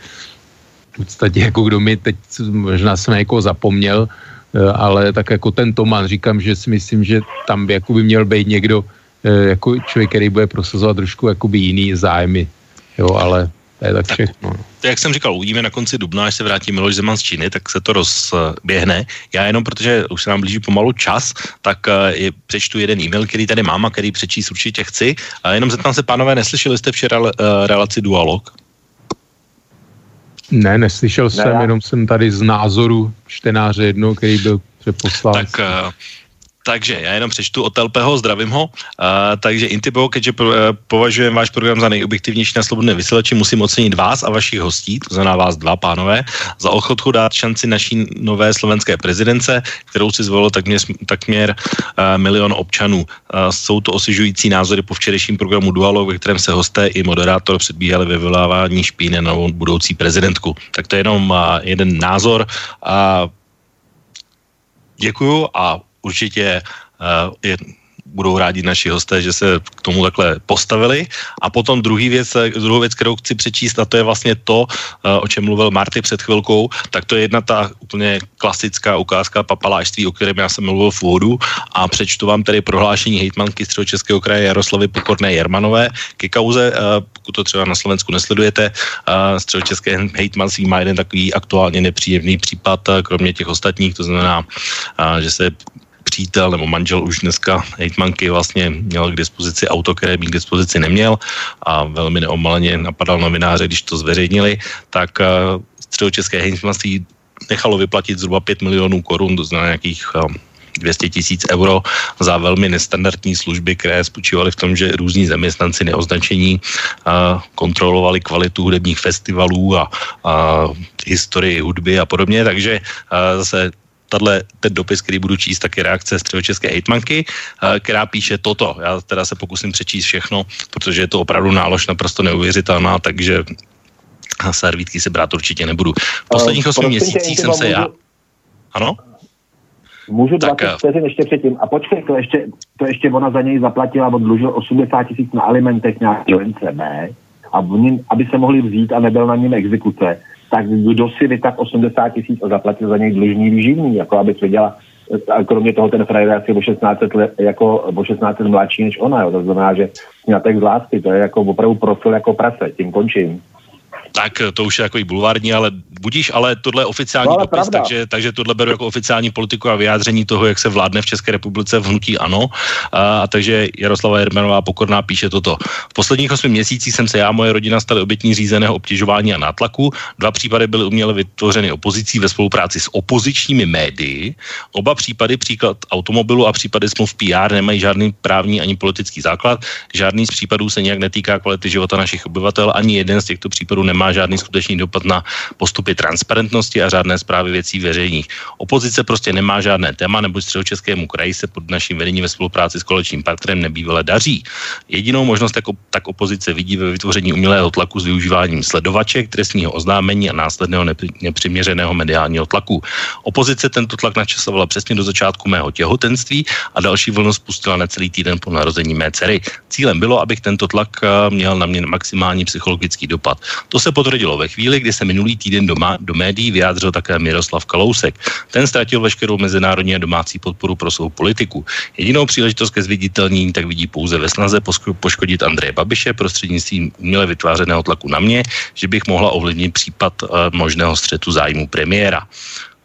podstatě jako kdo mi teď, možná jsem jako zapomněl, eh, ale tak jako ten Toman, říkám, že si myslím, že tam by jako by měl být někdo, eh, jako člověk, který bude prosazovat trošku jakoby jiný zájmy, jo, ale to je tak, tak všechno. No. Jak jsem říkal, uvidíme na konci dubna, až se vrátí Miloš Zeman z Číny, tak se to rozběhne. Já jenom, protože už se nám blíží pomalu čas, tak eh, je, přečtu jeden e-mail, který tady mám a který přečíst určitě chci. A jenom zeptám se, pánové, neslyšeli jste včera relaci Dualog? Ne, neslyšel ne, jsem, já. jenom jsem tady z názoru čtenáře jednou, který byl přeposlán. Tak uh, takže já jenom přečtu od Telpeho, zdravím ho. Uh, takže Intibo, keďže uh, považujem váš program za nejobjektivnější na slobodné vysílači, musím ocenit vás a vašich hostí, to znamená vás dva pánové, za ochotku dát šanci naší nové slovenské prezidence, kterou si zvolil takměr, takměr uh, milion občanů. Uh, jsou to osižující názory po včerejším programu Dualog, ve kterém se hosté i moderátor předbíhali ve vylávání špíny na budoucí prezidentku. Tak to je jenom uh, jeden názor. Uh, děkuju a určitě uh, je, budou rádi naši hosté, že se k tomu takhle postavili. A potom druhý věc, druhou věc, kterou chci přečíst, a to je vlastně to, uh, o čem mluvil Marty před chvilkou, tak to je jedna ta úplně klasická ukázka papalášství, o kterém já jsem mluvil v úvodu a přečtu vám tedy prohlášení hejtmanky Středočeského kraje Jaroslavy Pokorné Jermanové ke kauze, pokud to třeba na Slovensku nesledujete, Středočeské hejtmanství má jeden takový aktuálně nepříjemný případ, kromě těch ostatních, to znamená, že se přítel nebo manžel už dneska hejtmanky vlastně měl k dispozici auto, které by k dispozici neměl a velmi neomaleně napadal novináře, když to zveřejnili, tak uh, středočeské hejtmanství nechalo vyplatit zhruba 5 milionů korun, to znamená nějakých 200 tisíc euro za velmi nestandardní služby, které spočívaly v tom, že různí zaměstnanci neoznačení uh, kontrolovali kvalitu hudebních festivalů a, a historii hudby a podobně, takže uh, zase tato, ten dopis, který budu číst, tak je reakce středočeské hejtmanky, eh, která píše toto. Já teda se pokusím přečíst všechno, protože je to opravdu nálož naprosto neuvěřitelná, takže servítky se brát určitě nebudu. V posledních eh, osmi měsících jsem se já... Ano? Můžu 20 tak, eh, vteřin ještě předtím. A počkej, to ještě, to ještě ona za něj zaplatila, bo dlužil 80 tisíc na alimentech nějaký B, a aby se mohli vzít a nebyl na něm exekuce, tak kdo si vytak 80 tisíc a zaplatil za něj dlužní výživný, jako aby věděla, a kromě toho ten frajer asi o 16 let, jako o 16 let mladší než ona, jo. to znamená, že snětek z lásky, to je jako opravdu profil jako prase, tím končím tak to už je jako i bulvární, ale budíš, ale tohle je oficiální no, dopis, takže, takže tohle beru jako oficiální politiku a vyjádření toho, jak se vládne v České republice v hnutí ANO. A, a takže Jaroslava Jermenová pokorná píše toto. V posledních osmi měsících jsem se já a moje rodina stali obětní řízeného obtěžování a nátlaku. Dva případy byly uměle vytvořeny opozicí ve spolupráci s opozičními médii. Oba případy, příklad automobilu a případy smluv PR, nemají žádný právní ani politický základ. Žádný z případů se nějak netýká kvality života našich obyvatel, ani jeden z těchto případů nemá žádný skutečný dopad na postupy transparentnosti a řádné zprávy věcí veřejných. Opozice prostě nemá žádné téma, nebo středočeskému kraji se pod naším vedením ve spolupráci s koaličním partnerem nebývale daří. Jedinou možnost, jako, tak opozice vidí ve vytvoření umělého tlaku s využíváním sledovaček, trestního oznámení a následného nepřiměřeného mediálního tlaku. Opozice tento tlak načasovala přesně do začátku mého těhotenství a další vlnu spustila na celý týden po narození mé dcery. Cílem bylo, abych tento tlak eh, měl na mě maximální psychologický dopad. To se potvrdilo ve chvíli, kdy se minulý týden doma, do médií vyjádřil také Miroslav Kalousek. Ten ztratil veškerou mezinárodní a domácí podporu pro svou politiku. Jedinou příležitost ke zviditelnění tak vidí pouze ve snaze poškodit Andreje Babiše prostřednictvím uměle vytvářeného tlaku na mě, že bych mohla ovlivnit případ uh, možného střetu zájmu premiéra.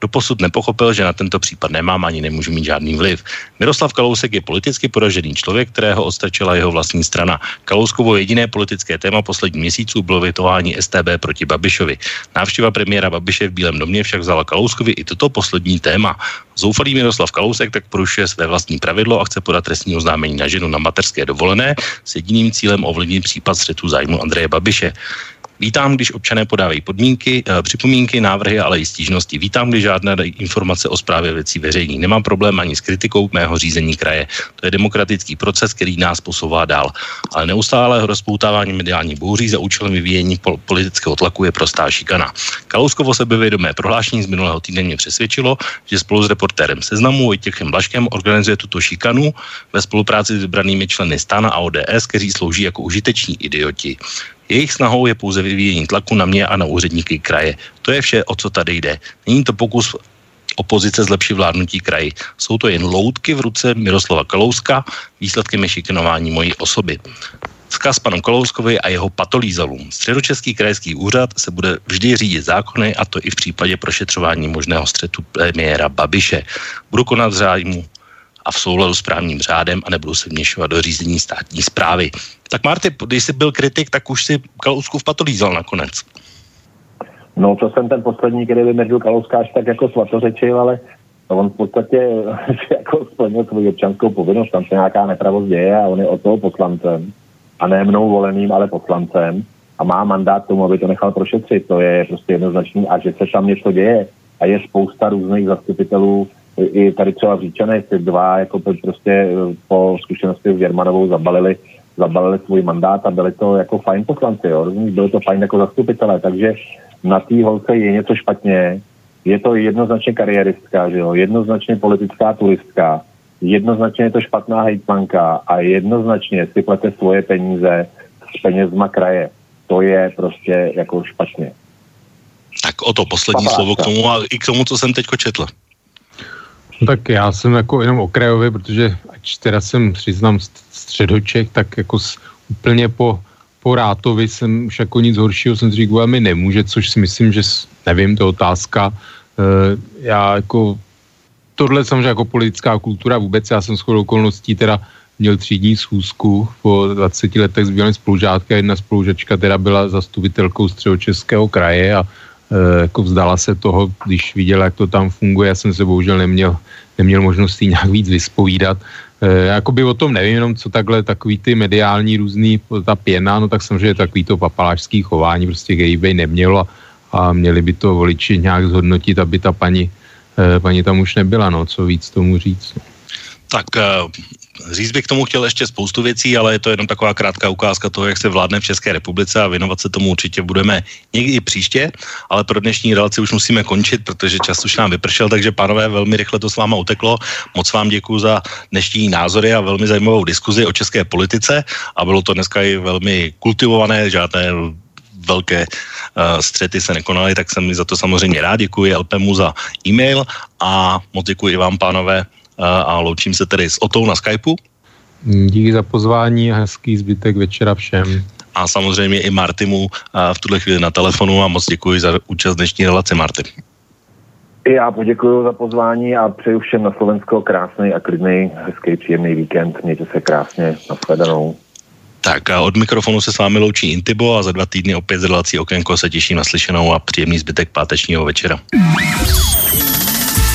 Doposud nepochopil, že na tento případ nemám ani nemůžu mít žádný vliv. Miroslav Kalousek je politicky poražený člověk, kterého odstačila jeho vlastní strana. Kalouskovo jediné politické téma poslední měsíců bylo vytování STB proti Babišovi. Návštěva premiéra Babiše v Bílém domě však vzala Kalouskovi i toto poslední téma. Zoufalý Miroslav Kalousek tak porušuje své vlastní pravidlo a chce podat trestní oznámení na ženu na materské dovolené s jediným cílem ovlivnit případ střetu zájmu Andreje Babiše. Vítám, když občané podávají podmínky, e, připomínky, návrhy, ale i stížnosti. Vítám, když žádné informace o zprávě věcí veřejní. Nemám problém ani s kritikou mého řízení kraje. To je demokratický proces, který nás posouvá dál. Ale neustále rozpoutávání mediální bouří za účelem vyvíjení pol- politického tlaku je prostá šikana. Kalouskovo sebevědomé prohlášení z minulého týdne mě přesvědčilo, že spolu s reportérem seznamu Vojtěchem Blaškem organizuje tuto šikanu ve spolupráci s vybranými členy Stana a ODS, kteří slouží jako užiteční idioti. Jejich snahou je pouze vyvíjení tlaku na mě a na úředníky kraje. To je vše, o co tady jde. Není to pokus opozice zlepší vládnutí kraji. Jsou to jen loutky v ruce Miroslava Kalouska, výsledkem je šikanování mojí osoby. Vzkaz panu Kalouskovi a jeho patolízalům. Středočeský krajský úřad se bude vždy řídit zákony a to i v případě prošetřování možného střetu premiéra Babiše. Budu konat zájmu a v souladu s právním řádem a nebudu se vměšovat do řízení státní zprávy. Tak Marty, když jsi byl kritik, tak už si Kalousku v patolízal nakonec. No, to jsem ten poslední, který by Mirdu Kalouskáš tak jako svatořečil, ale on v podstatě jako splnil svou občanskou povinnost, tam se nějaká nepravost děje a on je od toho poslancem a ne mnou voleným, ale poslancem a má mandát tomu, aby to nechal prošetřit. To je prostě jednoznačný a že se tam něco děje a je spousta různých zastupitelů, i tady třeba v Říčanech, ty dva jako prostě eh, po zkušenosti s Germanovou zabalili, zabalili svůj mandát a byli to jako fajn poslanci, jo, rozumíš, byli to fajn jako zastupitelé, takže na té holce je něco špatně, je to jednoznačně kariéristka, že jo, jednoznačně politická turistka, jednoznačně je to špatná hejtmanka a jednoznačně si plete svoje peníze s penězma kraje. To je prostě jako špatně. Tak o to poslední Papáčka. slovo k tomu a i k tomu, co jsem teďko četl. Tak já jsem jako jenom okrajově, protože ač teda jsem přiznám středoček, tak jako s, úplně po, po Rátovi jsem už jako nic horšího jsem říkal, mi nemůže, což si myslím, že nevím, to je otázka. E, já jako tohle samozřejmě jako politická kultura vůbec, já jsem shodou okolností teda měl třídní schůzku po 20 letech s bývalým spolužátka, jedna spolužačka teda byla zastupitelkou středočeského kraje a jako vzdala se toho, když viděla, jak to tam funguje, já jsem se bohužel neměl, neměl možnost jí nějak víc vyspovídat. E, jakoby o tom nevím, jenom co takhle, takový ty mediální různý, ta pěna, no tak samozřejmě takový to papalářský chování, prostě by nemělo a, měli by to voliči nějak zhodnotit, aby ta paní Eh, paní tam už nebyla, no, co víc tomu říct. Tak eh, říct bych k tomu chtěl ještě spoustu věcí, ale je to jenom taková krátká ukázka toho, jak se vládne v České republice a věnovat se tomu určitě budeme někdy příště, ale pro dnešní relaci už musíme končit, protože čas už nám vypršel, takže pánové, velmi rychle to s váma uteklo. Moc vám děkuji za dnešní názory a velmi zajímavou diskuzi o české politice a bylo to dneska i velmi kultivované, žádné velké uh, střety se nekonaly, tak jsem mi za to samozřejmě rád. Děkuji LPMu za e-mail a moc děkuji vám, pánové, a loučím se tedy s Otou na Skypeu. Díky za pozvání a hezký zbytek večera všem. A samozřejmě i Martimu v tuhle chvíli na telefonu a moc děkuji za účast dnešní relace, Marty. I já poděkuji za pozvání a přeju všem na Slovensko krásný a klidný, hezký, příjemný víkend. Mějte se krásně, nashledanou. Tak a od mikrofonu se s vámi loučí Intibo a za dva týdny opět z relací Okénko se těším na slyšenou a příjemný zbytek pátečního večera.